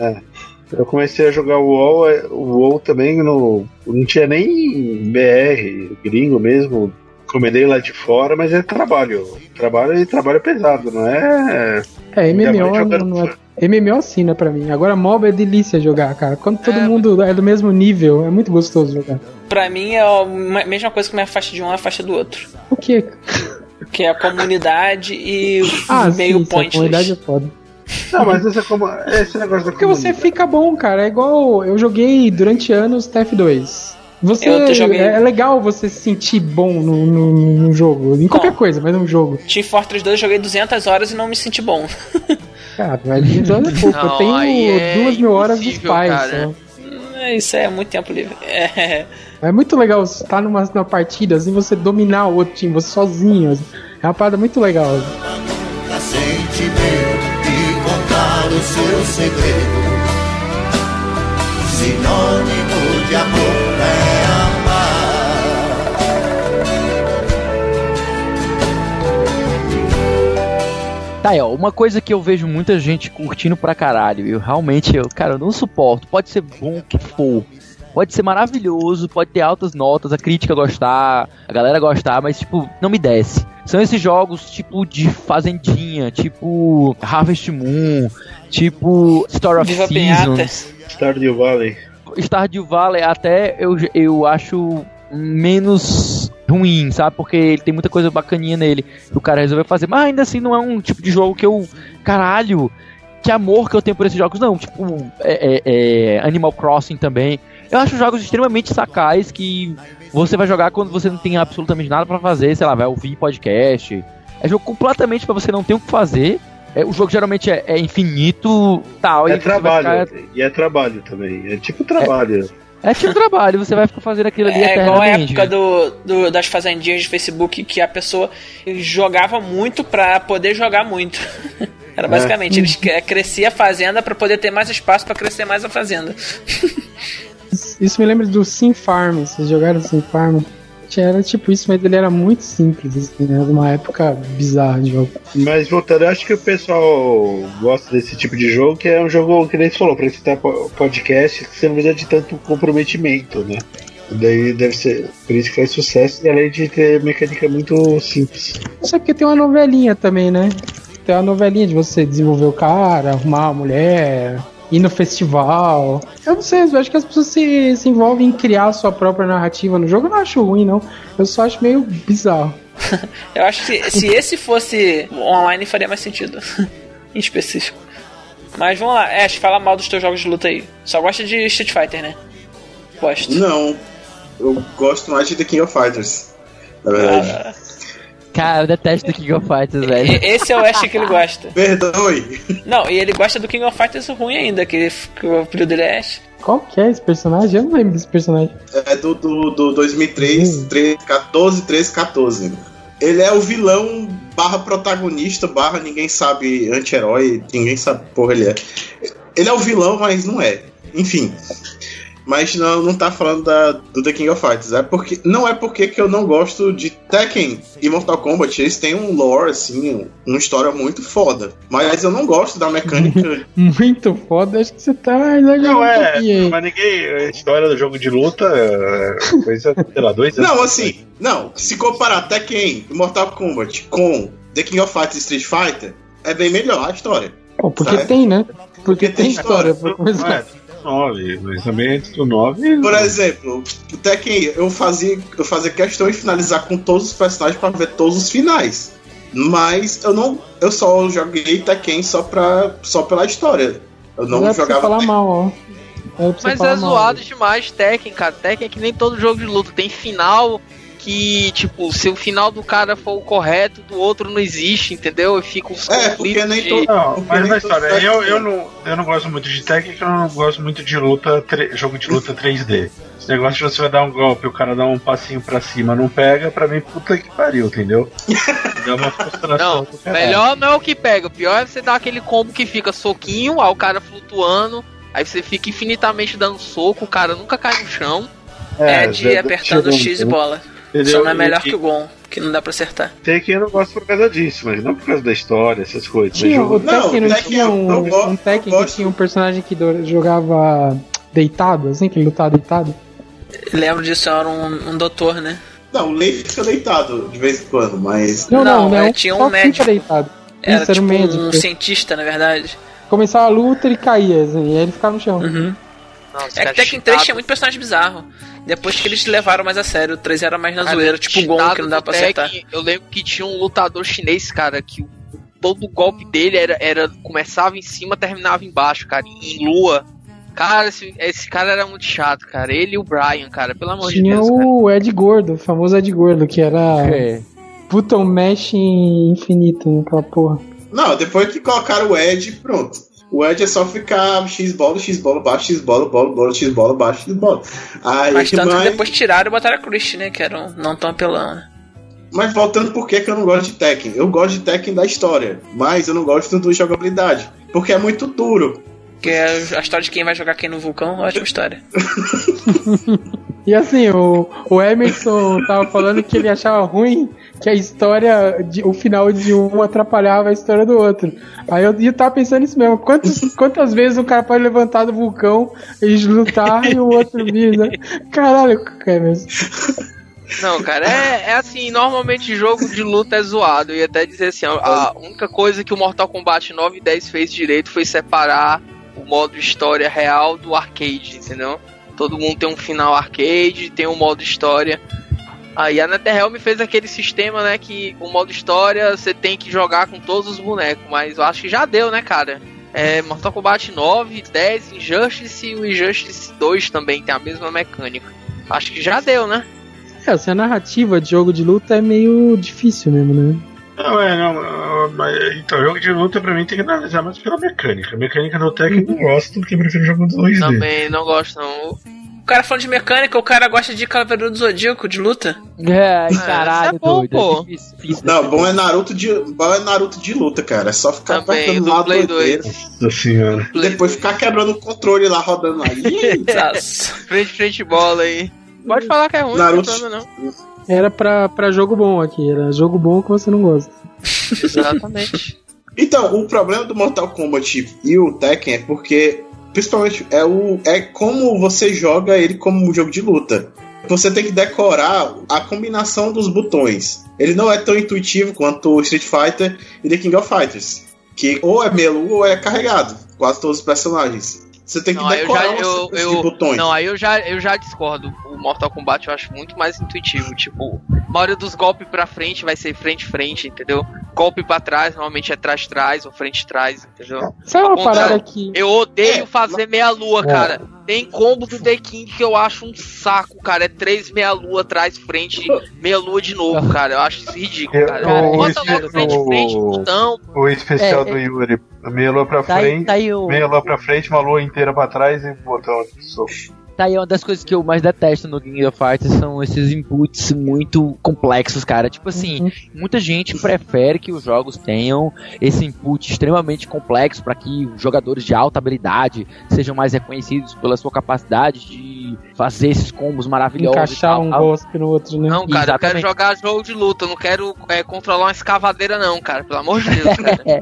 Eu comecei a jogar o WoW, é, o WoW também no, não tinha nem BR, gringo mesmo. Comendei lá de fora, mas é trabalho. Trabalho e trabalho pesado, não é?
É, MMO não é... MMO sim, né, pra mim. Agora MOBA é delícia jogar, cara. Quando todo
É,
mundo é do mesmo nível, é muito gostoso jogar.
Pra mim é a me- mesma coisa que me afasta de um, afasta do outro.
O quê?
Que é a comunidade e
Ah,
meio
sim, sim, a comunidade é foda.
Não, mas esse, é como, esse negócio da
Porque você fica bom, cara. É igual eu joguei durante anos TF2. Você é legal você se sentir bom no, no, no jogo, em qualquer coisa, mas num jogo.
Team Fortress 2 eu joguei 200 horas e não me senti bom.
Cara, velho, 10 anos é pouco. eu tenho
é
duas mil horas pais.
cara.
só.
É, Isso é muito tempo livre. É.
É muito legal você estar numa, numa partida assim, você dominar o outro time, você sozinho. assim. É uma parada muito legal.
Nunca seu segredo. Sinônimo de amor é amar.
Tá aí, ó, uma coisa que eu vejo muita gente curtindo pra caralho, eu realmente, eu, cara, eu não suporto. Pode ser bom que for. Pode ser maravilhoso, pode ter altas notas, a crítica gostar, a galera gostar, mas, tipo, não me desce. São esses jogos, tipo, de Fazendinha, tipo Harvest Moon, tipo Story of
Viva
Seasons.
Stardew Valley.
Stardew Valley até eu, eu acho menos ruim, sabe? Porque ele tem muita coisa bacaninha nele que o cara resolveu fazer. Mas ainda assim não é um tipo de jogo que eu. Caralho! Que amor que eu tenho por esses jogos. Não, tipo, é, é- é Animal Crossing também. Eu acho jogos extremamente sacais que você vai jogar quando você não tem absolutamente nada pra fazer, sei lá, vai ouvir podcast. É jogo completamente pra você não ter o que fazer. É, o jogo geralmente é, é infinito, tal.
É
e
trabalho.
ficar-
E é trabalho também. É tipo trabalho.
é tipo trabalho, você vai ficar fazendo aquilo ali
É igual a época do, do- das fazendinhas de Facebook que a pessoa jogava muito pra poder jogar muito. Era basicamente, eles cre- crescia a fazenda pra poder ter mais espaço pra crescer mais a fazenda.
Isso me lembra do Sim Farm. Vocês jogaram Sim Farm? Era tipo isso, mas ele era muito simples, assim, né? Uma época bizarra de jogo.
Mas voltando, eu acho que o pessoal gosta desse tipo de jogo, que é um jogo que nem você falou, pra citar po- podcast, que você não precisa de tanto comprometimento, né? Daí deve ser por isso que faz sucesso, e além de ter mecânica muito simples.
É porque tem uma novelinha também, né? Tem uma novelinha de você desenvolver o cara, arrumar a mulher. Ir no festival. Eu não sei, eu acho que as pessoas se, se envolvem em criar a sua própria narrativa no jogo. Eu não acho ruim, não. Eu só acho meio bizarro.
Eu acho que se, se esse fosse online faria mais sentido. em específico. Mas vamos lá, Ash, fala mal dos teus jogos de luta aí. Só gosta de Street Fighter, né? Gosto.
Não, eu gosto mais de The King of Fighters. Na verdade.
Ah,
Cara, eu detesto King of Fighters, velho.
esse é o Ash que ele gosta.
Perdoe.
Não, e ele gosta do King of Fighters ruim ainda, que, ele, que o apelido dele é Ash.
Qual que é esse personagem? Eu não lembro desse personagem.
É do, do, do 2003, 13, 14, 13, 14. Ele é o vilão barra protagonista, barra ninguém sabe anti-herói, ninguém sabe porra ele é. Ele é o vilão, mas não é. Enfim. Mas não, não tá falando da, do The King of Fighters. É porque, não é porque que eu não gosto de Tekken e Mortal Kombat. Eles têm um lore, assim, uma história muito foda. Mas eu não gosto da mecânica.
Muito foda, acho que você tá
Não
um
é,
aí.
mas ninguém. A história do jogo de luta é coisa, sei lá, dois anos.
Não, assim, não. Se comparar Tekken e Mortal Kombat com The King of Fighters e Street Fighter, é bem melhor a história.
Pô, porque
Sabe?
tem, né? Porque,
Porque
tem
tem
história,
história.
É, 9, mas também antes do 9.
Por exemplo, o Tekken, eu fazia, eu fazia questão de finalizar com todos os personagens pra ver todos os finais. Mas eu não. Eu só joguei Tekken só, pra, só pela história. Eu não
Não é pra você
jogava.
falar mal, ó. Pra
Mas
falar
é
mal.
zoado demais Tekken, cara. Tekken é que nem todo jogo de luta. Tem final que, tipo, se o final do cara for o correto, do outro não existe, entendeu? E fica os
É, porque nem
de-
todo-
Não,
Porque
mas
nem
história,
Tekken-
eu, eu, não, eu não gosto muito de porque eu não gosto muito de luta, tre- jogo de luta 3D. Esse negócio de você vai dar um golpe, o cara dá um passinho pra cima, não pega, pra mim, puta que pariu, entendeu? Dá uma frustração
Não, melhor não é o que pega. O pior é você dar aquele combo que fica soquinho, aí o cara flutuando, aí você fica infinitamente dando soco, o cara nunca cai no chão.
É, de
Zé,
apertando X e
né?
bola.
Entendeu?
Só não é melhor
E-
que o Gon, que não dá pra acertar.
Tekken eu não gosto por causa disso, mas não por causa da história, essas coisas.
Tinha,
jogo-
o Tekken não,
Tekken
tinha um,
eu gosto-
um Tekken que tinha um personagem que do- jogava deitado, assim, que ele lutava deitado.
Lembro disso, era um, um doutor, né?
Não, o Leif fica deitado de vez em quando, mas.
Não, não,
Não,
não.
tinha um médico.
deitado.
Era
Isso, era
tipo
um médico.
um cientista, na verdade.
Começava a luta, ele caía, assim, e aí ele ficava no chão.
Uhum.
Nossa,
É que Tekken 3
cheatado.
tinha muito personagem bizarro. Depois que eles levaram mais a sério, o 3 era mais na
Cara,
zoeira, tipo o Gon, que não dá pra acertar.
Tekken, Eu lembro que tinha um lutador chinês, cara, que o- todo golpe dele era, era começava em cima, terminava embaixo, cara, em lua. Cara, esse, esse cara era muito chato, cara. Ele e o Brian, cara, pelo amor de
Tinha
Deus, cara.
o Ed Gordo, o famoso Ed Gordo, que era
É.
puta um mesh infinito naquela porra.
Não, depois que colocaram o Ed, pronto. O Ed é só ficar X bola, X bola, baixo, X bola, bola, bola, X bola, baixo, X bola. Aí,
Mas tanto
mas,
que depois tiraram e botaram a Christie, né? Que era um, não tão apelão, né?
mas voltando por que que eu não gosto de Tekken? Eu gosto de Tekken da história, mas eu não gosto do jogabilidade. Porque é muito duro.
Que é a história de quem vai jogar quem no vulcão, ótima história.
E assim, o, o Emerson tava falando que ele achava ruim que a história, de, o final de um atrapalhava a história do outro. Aí eu, eu tava pensando nisso mesmo. Quantas, quantas vezes o cara pode levantar do vulcão, eles lutar e o outro vir, né? Caralho, Emerson.
Não, cara, é, é assim, normalmente jogo de luta é zoado. Eu ia até dizer assim, ó, a única coisa que o Mortal Kombat 9 e 10 fez direito foi separar o modo história real do arcade, entendeu? Todo mundo tem um final arcade, tem um modo história. Aí a NetherRealm fez aquele sistema, né, que o modo história você tem que jogar com todos os bonecos, mas eu acho que já deu, né, cara? É, Mortal Kombat 9, 10, Injustice e o Injustice 2 também tem a mesma mecânica. Acho que já deu, né?
É, assim, a narrativa de jogo de luta é meio difícil mesmo, né?
Não, é, não. ah, mas, então, jogo de luta pra mim tem que analisar mais pela mecânica. A mecânica do Tekken eu não gosto, porque eu prefiro jogo do 2D.
Também não gosto, não.
O cara falando de mecânica, o cara gosta de Cavaleiro do Zodíaco, de luta.
É,
isso
caralho,
é bom,
doido.
pô.
É difícil, difícil.
Não, bom é Naruto de, bom é Naruto de luta, cara. É só ficar
Também,
apertando
do
lá
Play
doideira.
Nossa senhora.
E depois ficar quebrando o controle lá, rodando lá.
Frente, frente, bola aí. Pode falar que é ruim,
Naruto-
não.
Era pra, pra jogo bom aqui, era jogo bom que você não gosta.
Exatamente.
Então, o problema do Mortal Kombat e o Tekken é porque, principalmente, é, o, é como você joga ele como um jogo de luta. Você tem que decorar a combinação dos botões. Ele não é tão intuitivo quanto o Street Fighter e The King of Fighters. que ou é melu ou é carregado. Quase todos os personagens. Você tem que
Não, aí eu
decorar
já, eu, eu,
de botões.
não, aí eu já, eu já discordo. O Mortal Kombat eu acho muito mais intuitivo. Tipo, a maioria dos golpes pra frente vai ser frente-frente, entendeu? Golpe pra trás, normalmente é trás-trás ou frente-trás, entendeu?
Sabe uma parada que.
Eu odeio
É,
fazer meia-lua,
É.
cara. Tem combo do The King que eu acho um saco, cara. É três meia-lua atrás, frente, meia-lua de novo, cara. Eu acho isso ridículo,
Eu-
cara.
o-
Bota logo frente, frente, botão.
O especial
É,
do Yuri. Meia lua pra
Tá aí,
frente,
tá aí o-
meia lua pra frente, uma lua inteira pra trás e botão de soco.
Tá aí uma das coisas que eu mais detesto no King of Fighters são esses inputs muito complexos, cara. Tipo assim,
Uhum.
muita gente prefere que os jogos tenham esse input extremamente complexo para que os jogadores de alta habilidade sejam mais reconhecidos pela sua capacidade de fazer esses combos maravilhosos.
Encaixar um golpe no outro, né?
Não, cara, eu quero
Exatamente.
jogar jogo de luta. Eu não quero é, controlar uma escavadeira, não, cara. Pelo amor de Deus, cara.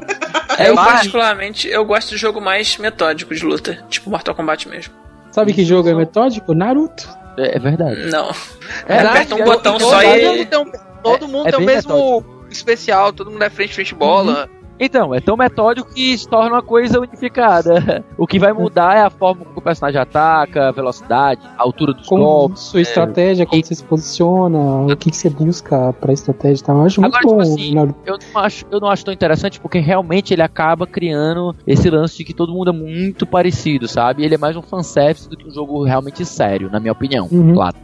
Eu,
Vai.
particularmente, eu gosto de jogo mais metódico de luta, tipo Mortal Kombat mesmo.
Sabe que jogo é metódico? Naruto.
É, é verdade.
Não.
É,
Aperta um
é-
botão
é-
só
é-
e.
Todo mundo tem, um-
é
tem o
bem
mesmo especial. Todo mundo é frente, frente, bola.
Então, é tão metódico que se torna uma coisa unificada. O que vai mudar é a forma como o personagem ataca, a velocidade, a altura dos
Como
golpes.
sua estratégia, como você se posiciona, o que, que você busca pra estratégia e tal. Eu acho muito
Agora,
bom
tipo assim,
o Naruto.
Eu não, acho, eu não acho tão interessante porque realmente ele acaba criando esse lance de que todo mundo é muito parecido, sabe? Ele é mais um fanservice do que um jogo realmente sério, na minha opinião,
Uhum.
claro.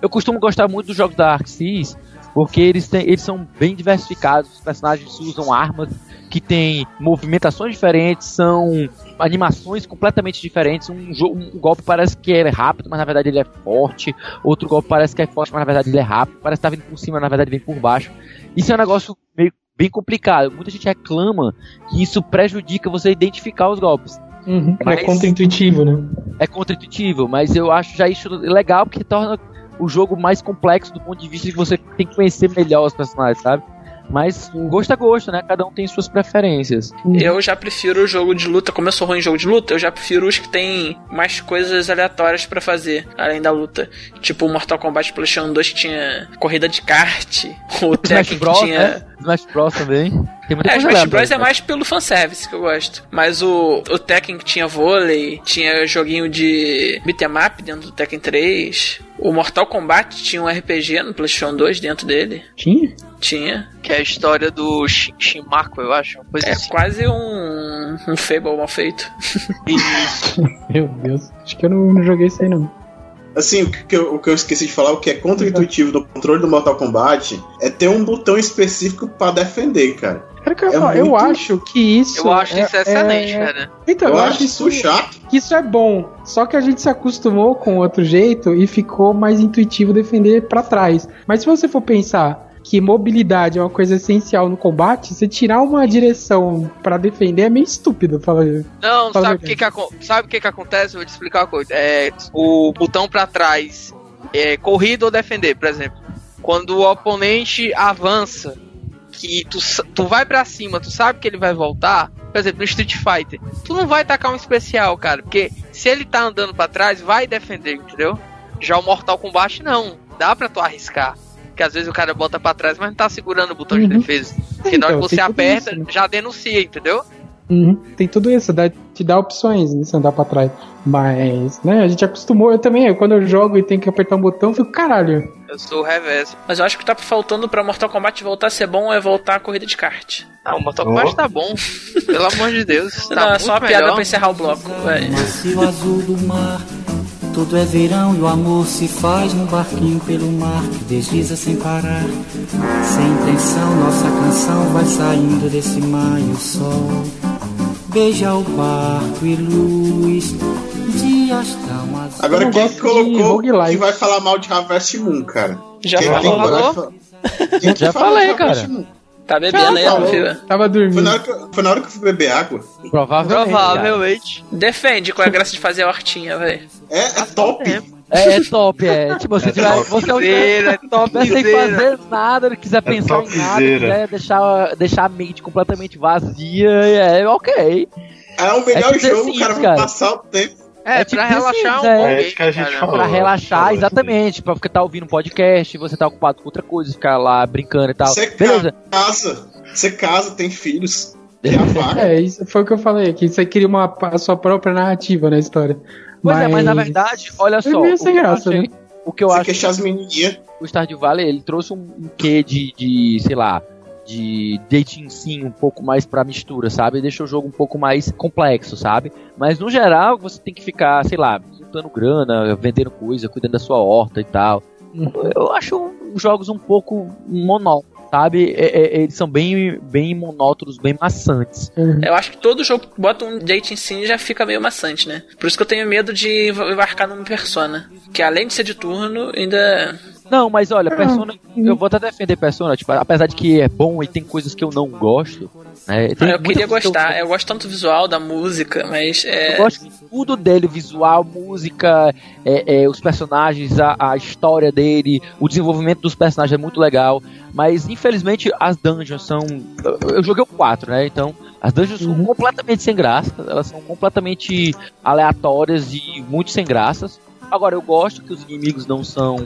Eu costumo gostar muito dos jogos da Arc Sys porque eles, têm, eles são bem diversificados, os personagens usam armas que têm movimentações diferentes, são animações completamente diferentes. Um, um golpe parece que é rápido, mas na verdade ele é forte. Outro golpe parece que é forte, mas na verdade ele é rápido. Parece que tá vindo por cima, mas na verdade vem por baixo. Isso é um negócio meio bem complicado. Muita gente reclama que isso prejudica você identificar os golpes.
Uhum.
Mas-
É contra-intuitivo, né?
É contra-intuitivo, mas eu acho já isso legal porque torna o jogo mais complexo do ponto de vista de que você tem que conhecer melhor os personagens, sabe? Mas gosto é gosto, né? Cada um tem suas preferências.
Eu já prefiro o jogo de luta, como eu sou ruim em jogo de luta, eu já prefiro os que tem mais coisas aleatórias pra fazer, além da luta. Tipo o Mortal Kombat PlayStation 2 que tinha corrida de kart, o Tekken que tinha.
né? Smash Bros também. Tem muita
É,
coisa
Smash Bros é
cara.
mais pelo fanservice que eu gosto. Mas o, o Tekken que tinha vôlei, tinha joguinho de beat'em up dentro do Tekken 3. O Mortal Kombat tinha um RPG no PlayStation 2 dentro dele.
Tinha?
Tinha.
Que é a história do Shin- Shinmaku, eu acho. Uma coisa
É
assim.
quase um, um Fable mal feito.
Meu Deus. Acho que eu não, não joguei isso aí, não.
Assim, o que, eu, o que eu esqueci de falar, o que é contra-intuitivo do controle do Mortal Kombat é ter um botão específico pra defender, cara.
Cara, eu, ia
É
falar, eu
muito-
acho que isso.
Eu acho isso excelente,
é-
cara.
Então,
Eu acho isso chato.
que isso é bom. Só que a gente se acostumou com outro jeito e ficou mais intuitivo defender pra trás. Mas se você for pensar que mobilidade é uma coisa essencial no combate, você tirar uma direção pra defender é meio estúpido, fala.
Não,
Fala
sabe o que que, sabe o que que acontece? Vou te explicar uma coisa. É, o botão pra trás é corrida ou defender, por exemplo. Quando o oponente avança, que tu, tu vai pra cima, tu sabe que ele vai voltar, por exemplo, no Street Fighter, tu não vai tacar um especial, cara, porque se ele tá andando pra trás, vai defender, entendeu? Já o Mortal Kombat não, dá pra tu arriscar. Porque às vezes o cara bota pra trás, mas não tá segurando o botão de
Uhum.
defesa. Porque na hora
Então,
que você aperta,
isso, né?
já denuncia, entendeu?
Uhum, Tem tudo isso, dá, te dá opções né, se andar pra trás. Mas, né, a gente acostumou, eu também, quando eu jogo e tenho que apertar um botão, eu fico, caralho.
Eu sou o reverso.
Mas eu acho que tá faltando pra Mortal Kombat voltar a ser bom é voltar a corrida de kart.
Ah, o Mortal Kombat
Oh.
tá bom. Pelo amor de Deus. Tá
Não, é só uma piada
melhor.
pra encerrar o bloco.
Macio azul do mar, tudo é verão e o amor se faz num barquinho pelo mar que desliza sem parar. Sem intenção, nossa canção vai saindo desse mar e o sol beija o barco e luz. Dias tão azuis.
Agora quem colocou que vai falar mal de Harvest Moon, cara?
Já
Quem
falou.
Já falei, cara.
Tá bebendo aí, não?
Tava
Foi
dormindo.
na, hora que, eu- foi na hora que eu fui beber água.
Provavelmente.
Provavelmente.
Defende qual é a graça de fazer a hortinha, velho.
É, é top.
É, é top, é. Tipo, se tiver. Você é o
Topzera,
tiver sem fazer nada, não quiser pensar em nada, quiser deixar, deixar a mente completamente vazia, é ok.
É o melhor
É tipo
jogo,
Sims,
cara, pra
cara.
passar o tempo.
É,
É tipo
pra
The
relaxar um
é.
pouco.
É que a gente falou.
Pra relaxar,
falou
exatamente. Pra ficar tá ouvindo podcast, você tá ocupado com outra coisa, ficar lá brincando e tal.
Você
Beleza.
casa, você casa, tem filhos.
É, isso foi o que eu falei, que você cria uma, a sua própria narrativa na história.
Pois é, mas na verdade, olha
É
só.
meio
o
sem
que eu
graça,
achei-
né?
O que eu
Você
acho
queixar as menininhas.
o Stardew Valley, ele trouxe um, um quê de, de, sei lá, de dating sim um pouco mais pra mistura, sabe? Deixa o jogo um pouco mais complexo, sabe? Mas no geral, você tem que ficar, sei lá, juntando grana, vendendo coisa, cuidando da sua horta e tal. Eu acho os jogos um pouco monótonos, sabe? É- é- eles são bem, bem monótonos, bem maçantes.
Eu acho que todo jogo que bota um dating sim já fica meio maçante, né? Por isso que eu tenho medo de embarcar numa persona. Que além de ser de turno, ainda.
Não, mas olha, Persona, eu vou até defender Persona, tipo, apesar de que é bom e tem coisas que eu não gosto, né? Tem
eu queria
coisa que eu-
gostar. Eu gosto tanto do visual, da música, mas é.
Eu gosto de tudo dele, visual, música, é, é, os personagens, a, a história dele, o desenvolvimento dos personagens é muito legal. Mas infelizmente as dungeons são. eu- joguei o 4, né? Então as dungeons são completamente sem graça, elas são completamente aleatórias e muito sem graças. Agora eu gosto que os inimigos não são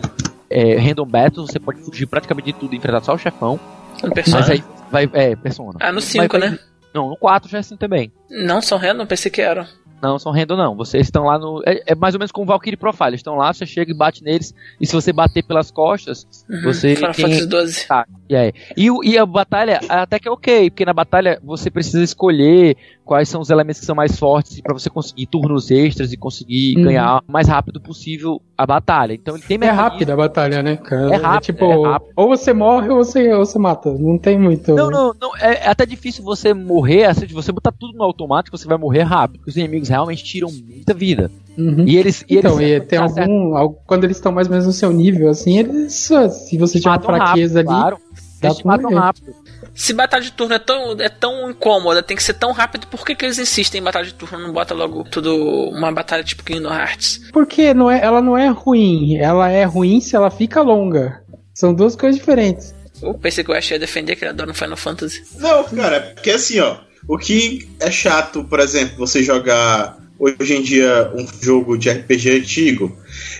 é, random battles, você pode fugir praticamente de tudo e enfrentar só o chefão.
No Persona?
Mas aí vai. É, persona.
Ah, no
Mas
5,
vai-
né?
Não, no 4 já é assim também.
Não são random, pensei que eram.
Não, são random não. Vocês estão lá no. É, é mais ou menos como o Valkyrie Profile. Eles estão lá, você chega e bate neles. E se você bater pelas costas,
Uhum.
você.
Final Fantasy XII.
Tá, e aí? E, o- e a batalha até que é ok, porque na batalha você precisa escolher quais são os elementos que são mais fortes pra você conseguir turnos extras e conseguir
Uhum.
ganhar o mais rápido possível a batalha. Então ele tem
É rápida a batalha, né, cara?
É rápido,
tipo,
é rápido.
ou você morre ou você, ou você mata. Não tem muito.
Não, não, não. É, é até difícil você morrer, assim, de você botar tudo no automático, você vai morrer rápido. Porque os inimigos realmente tiram muita vida.
Uhum.
E eles. E
então,
eles
e tem algum, al- Quando eles estão mais ou menos no seu nível, assim, eles. Se você tiver uma fraqueza
rápido,
ali.
claro.
dá
Eles matam rápido.
Se batalha de turno é tão, é tão incômoda, tem que ser tão rápido, por que, que eles insistem em batalha de turno? Não bota logo tudo uma batalha tipo Kingdom Hearts?
Porque não é, ela não é ruim. Ela é ruim se ela fica longa. São duas coisas diferentes.
Eu pensei que eu achei ia defender que ele adora no Final Fantasy.
Não, cara, é porque assim, ó, o que é chato, por exemplo, você jogar hoje em dia um jogo de RPG antigo,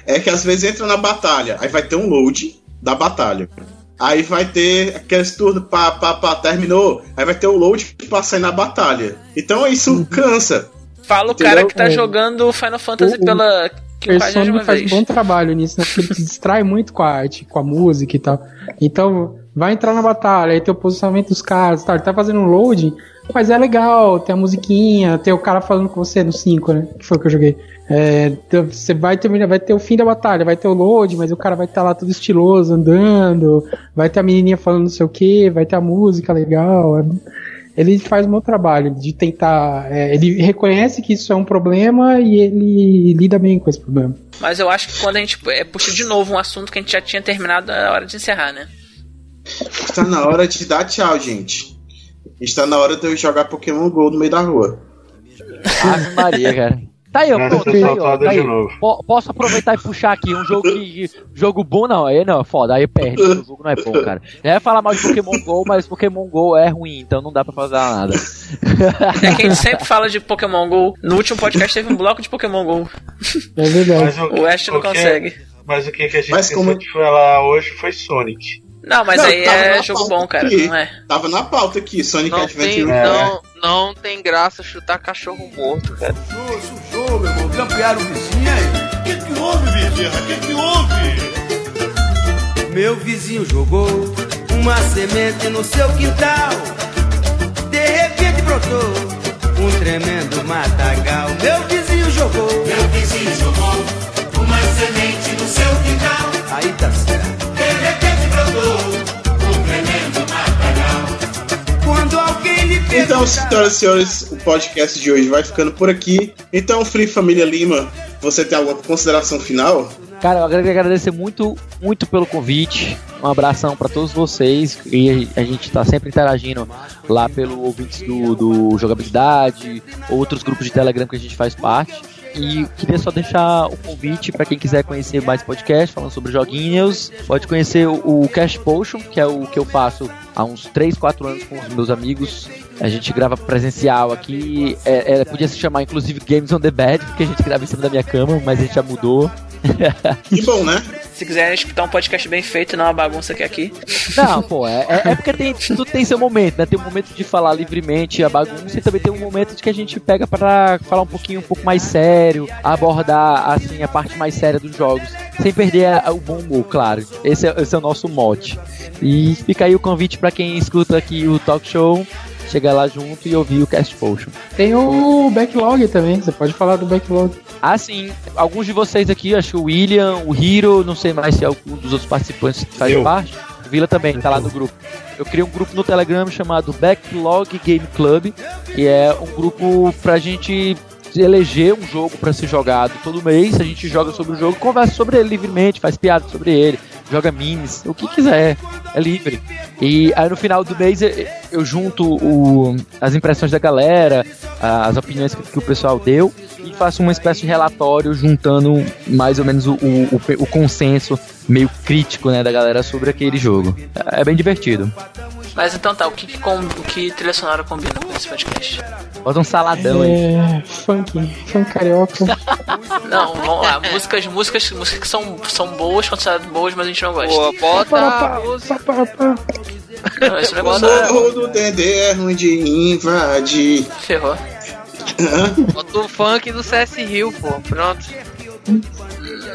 é que às vezes entra na batalha, aí vai ter um load da batalha. Aí vai ter aqueles turnos, pá, pá, pá, terminou. Aí vai ter o load pra sair na batalha. Então isso cansa.
Fala o
Entendeu?
cara que tá
É.
jogando Final Fantasy
O- o
pela
Persona
quinquagésima
faz um
vez.
bom trabalho nisso, né? Porque ele se distrai muito com a arte, com a música e tal. Então, vai entrar na batalha, aí tem o posicionamento dos caras, tá? Ele tá fazendo um loading, mas é legal, tem a musiquinha, tem o cara falando com você no 5, né? Que foi o que eu joguei. É, então, você vai terminar, vai ter o fim da batalha, vai ter o load, mas o cara vai estar lá todo estiloso, andando, vai ter a menininha falando não sei o que, vai ter a música legal. é- ele faz um bom trabalho de tentar. é, ele reconhece que isso é um problema e ele lida bem com esse problema.
Mas eu acho que quando a gente é, puxa de novo um assunto que a gente já tinha terminado, é hora de encerrar, né?
Está na hora de dar tchau, gente. Está na hora de eu jogar Pokémon GO no meio da rua.
Ave Maria, cara. Tá aí,
ser
tá aí, ó, tá aí.
de novo.
Po- Posso aproveitar e puxar aqui um jogo que. Jogo bom não, aí não, é foda, aí perde, o jogo não é bom, cara. Já ia falar mal de Pokémon GO, mas Pokémon GO é ruim, então não dá pra fazer nada.
É que a gente sempre fala de Pokémon GO. No último podcast teve um bloco de Pokémon GO.
É verdade.
Mas
O Ash não consegue.
Mas o que, que a gente
Mas como-
de falar hoje foi Sonic.
Não, mas
Não,
aí é jogo bom, cara,
aqui.
não é?
Tava na pauta aqui, Sonic
Não tem,
Adventure.
É.
não, não tem graça chutar cachorro morto, cara.
Sujou, meu irmão. Campearam o vizinho aí. O que, que houve, Bezerra? O que, que houve?
Meu vizinho jogou uma semente no seu quintal. De repente brotou um tremendo matagal. Meu vizinho jogou. Meu vizinho jogou uma semente no seu quintal. Aí tá certo.
Então, senhoras e senhores, o podcast de hoje vai ficando por aqui. Então, Free Família Lima, você tem alguma consideração final?
Cara, eu queria agradecer muito, muito pelo convite. Um abração pra todos vocês. E a gente tá sempre interagindo lá pelo ouvintes do, do Jogabilidade, outros grupos de Telegram que a gente faz parte. E queria só deixar o convite pra quem quiser conhecer mais podcast falando sobre joguinhos. Pode conhecer o, o Cash Potion, que é o que eu faço há uns 3, 4 anos com os meus amigos. A gente grava presencial aqui. É, é, podia se chamar inclusive Games on the Bed, porque a gente grava em cima da minha cama, mas a gente já mudou.
Que bom, né?
Se quiser escutar um podcast bem feito, não uma bagunça que é aqui.
Não, pô, é, é- é porque tem, tudo tem seu momento, né? Tem um momento de falar livremente a bagunça e também tem um momento de que a gente pega pra falar um pouquinho um pouco mais sério, abordar assim a parte mais séria dos jogos, sem perder a- o bom humor, claro. Esse é, esse é o nosso mote. E fica aí o convite pra quem escuta aqui o talk show, chegar lá junto e ouvir o Cast Potion.
Tem o backlog também, você pode falar do backlog.
Ah, sim. Alguns de vocês aqui, acho que o William, o Hiro, não sei mais se é algum dos outros participantes que faz
Eu.
parte. O Vila também tá lá no grupo. Eu criei um grupo no Telegram chamado Backlog Game Club, que é um grupo pra gente eleger um jogo pra ser jogado todo mês. A gente joga sobre o jogo, conversa sobre ele livremente, faz piada sobre ele, joga memes, o que quiser. É livre. E aí no final do mês eu, junto o- as impressões da galera, as opiniões que, que o pessoal deu e faço uma espécie de relatório juntando mais ou menos o, o, o consenso meio crítico né, da galera sobre aquele jogo. É bem divertido.
Mas então tá, o que, com, o que trilha sonora combina com esse podcast?
Bota um saladão aí.
É. Funk, funk carioca.
Não, vamos lá. Músicas, músicas, músicas que são, são boas, consideradas boas, mas a gente não gosta.
Pô, bota a música.
Não, esse
O
negócio é...
morro do Dendê é ruim de invadir.
Ferrou.
Bota o funk do CS Rio, pô. Pronto.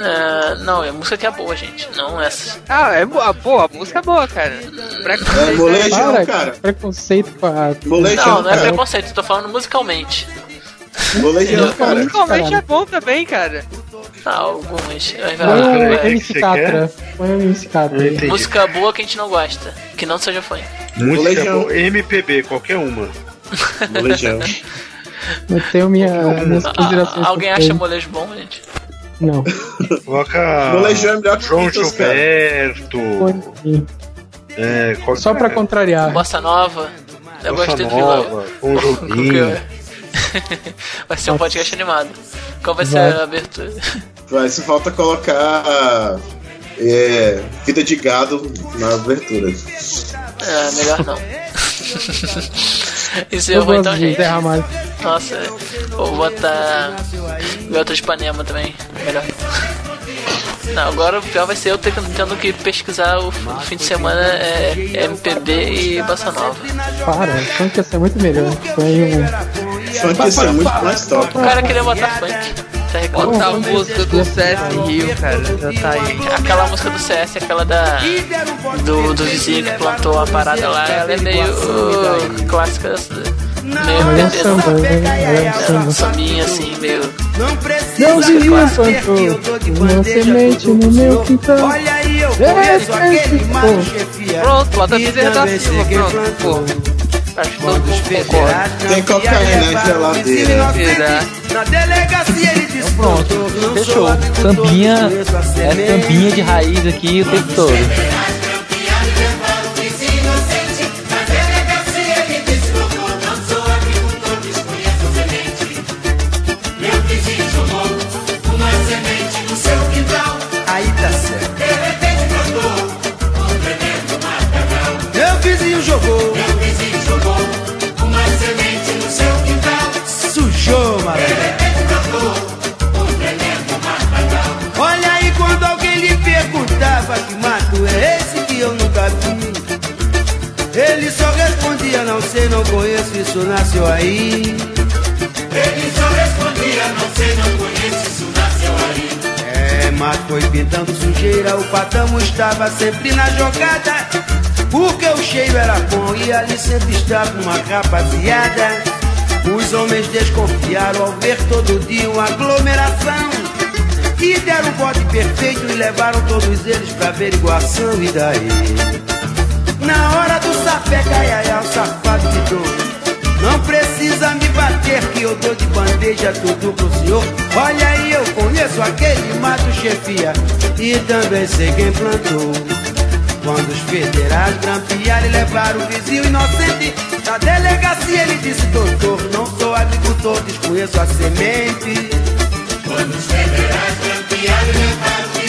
É, não, é música que é boa, gente. Não essa.
Ah, é boa. Pô, a música é boa, cara.
É
Preconceito.
molejão,
Para,
cara.
Preconceito com a.
Molejão,
Não, não é
cara.
preconceito, eu tô falando musicalmente.
Molejão, cara.
Musicalmente é bom também, cara.
Ah, algumas.
Põe o. MC Catra. Põe o MC Catra.
Música boa que a gente não gosta. Que não seja fã.
Música
Molejão.
boa, MPB, qualquer uma.
Molejão.
Eu tenho minha.
Ah, alguém acha molejo bom, gente?
Não.
Coloca.
Molejão é melhor que
João
Beatles.
Gilberto. É, qual-
Só pra contrariar.
Bossa Nova. Eu
Bossa
gostei do vilão.
Nova, Bom Joguinho.
vai ser um podcast animado. Qual vai ser
Vai.
a abertura?
Vai, se falta colocar é, vida de gado na abertura.
É, melhor não. Isso
Eu
eu vou então, gente. Nossa, vou botar Garota de Ipanema também. Melhor. Não, agora o pior vai ser eu ter- tendo que pesquisar o fim de semana é MPB e Bossa Nova.
Para, o funk ia ser muito melhor. Um.
Funk ia ser muito mais top.
O cara queria botar funk. Tá reclamando.
Bota a música do CS Rio, cara. Já tá aí.
Aquela música do CS, aquela da. Do, do vizinho que plantou a parada lá, ela é meio uh, clássica. Meio
é samba, né? É samba.
Sambinha assim, meio.
Não precisa
plantou uma semente no meu quintal.
Olha aí, eu conheço aquele macho chefia.
Pronto, a
E
Bezerra da Silva, pronto, pô.
Plantou.
Acho que todo mundo concorda.
Federados
Tem cocaína
via
na geladeira.
Na delegacia ele disse
Pronto,
"Doutor, não
fechou.
sou agricultor,
Sambinha,
conheço a
é
semente."
sambinha de raiz aqui o tempo todo.
Não sei, não conheço, isso nasceu aí. É, mas foi pintando sujeira, o patamo estava sempre na jogada. Porque o cheiro era bom e ali sempre estava uma rapaziada. Os homens desconfiaram ao ver todo dia uma aglomeração. E deram o bote perfeito e levaram todos eles pra averiguação. E daí? Na hora precisa pegar iaia, é o safado que dou. Não precisa me bater que eu dou de bandeja tudo pro senhor. Olha aí, eu conheço aquele mato chefia e também sei quem plantou. Quando os federais grampearam e levaram o vizinho inocente da delegacia, ele disse: Doutor, não sou agricultor, desconheço a semente. Quando os federais grampearam e levaram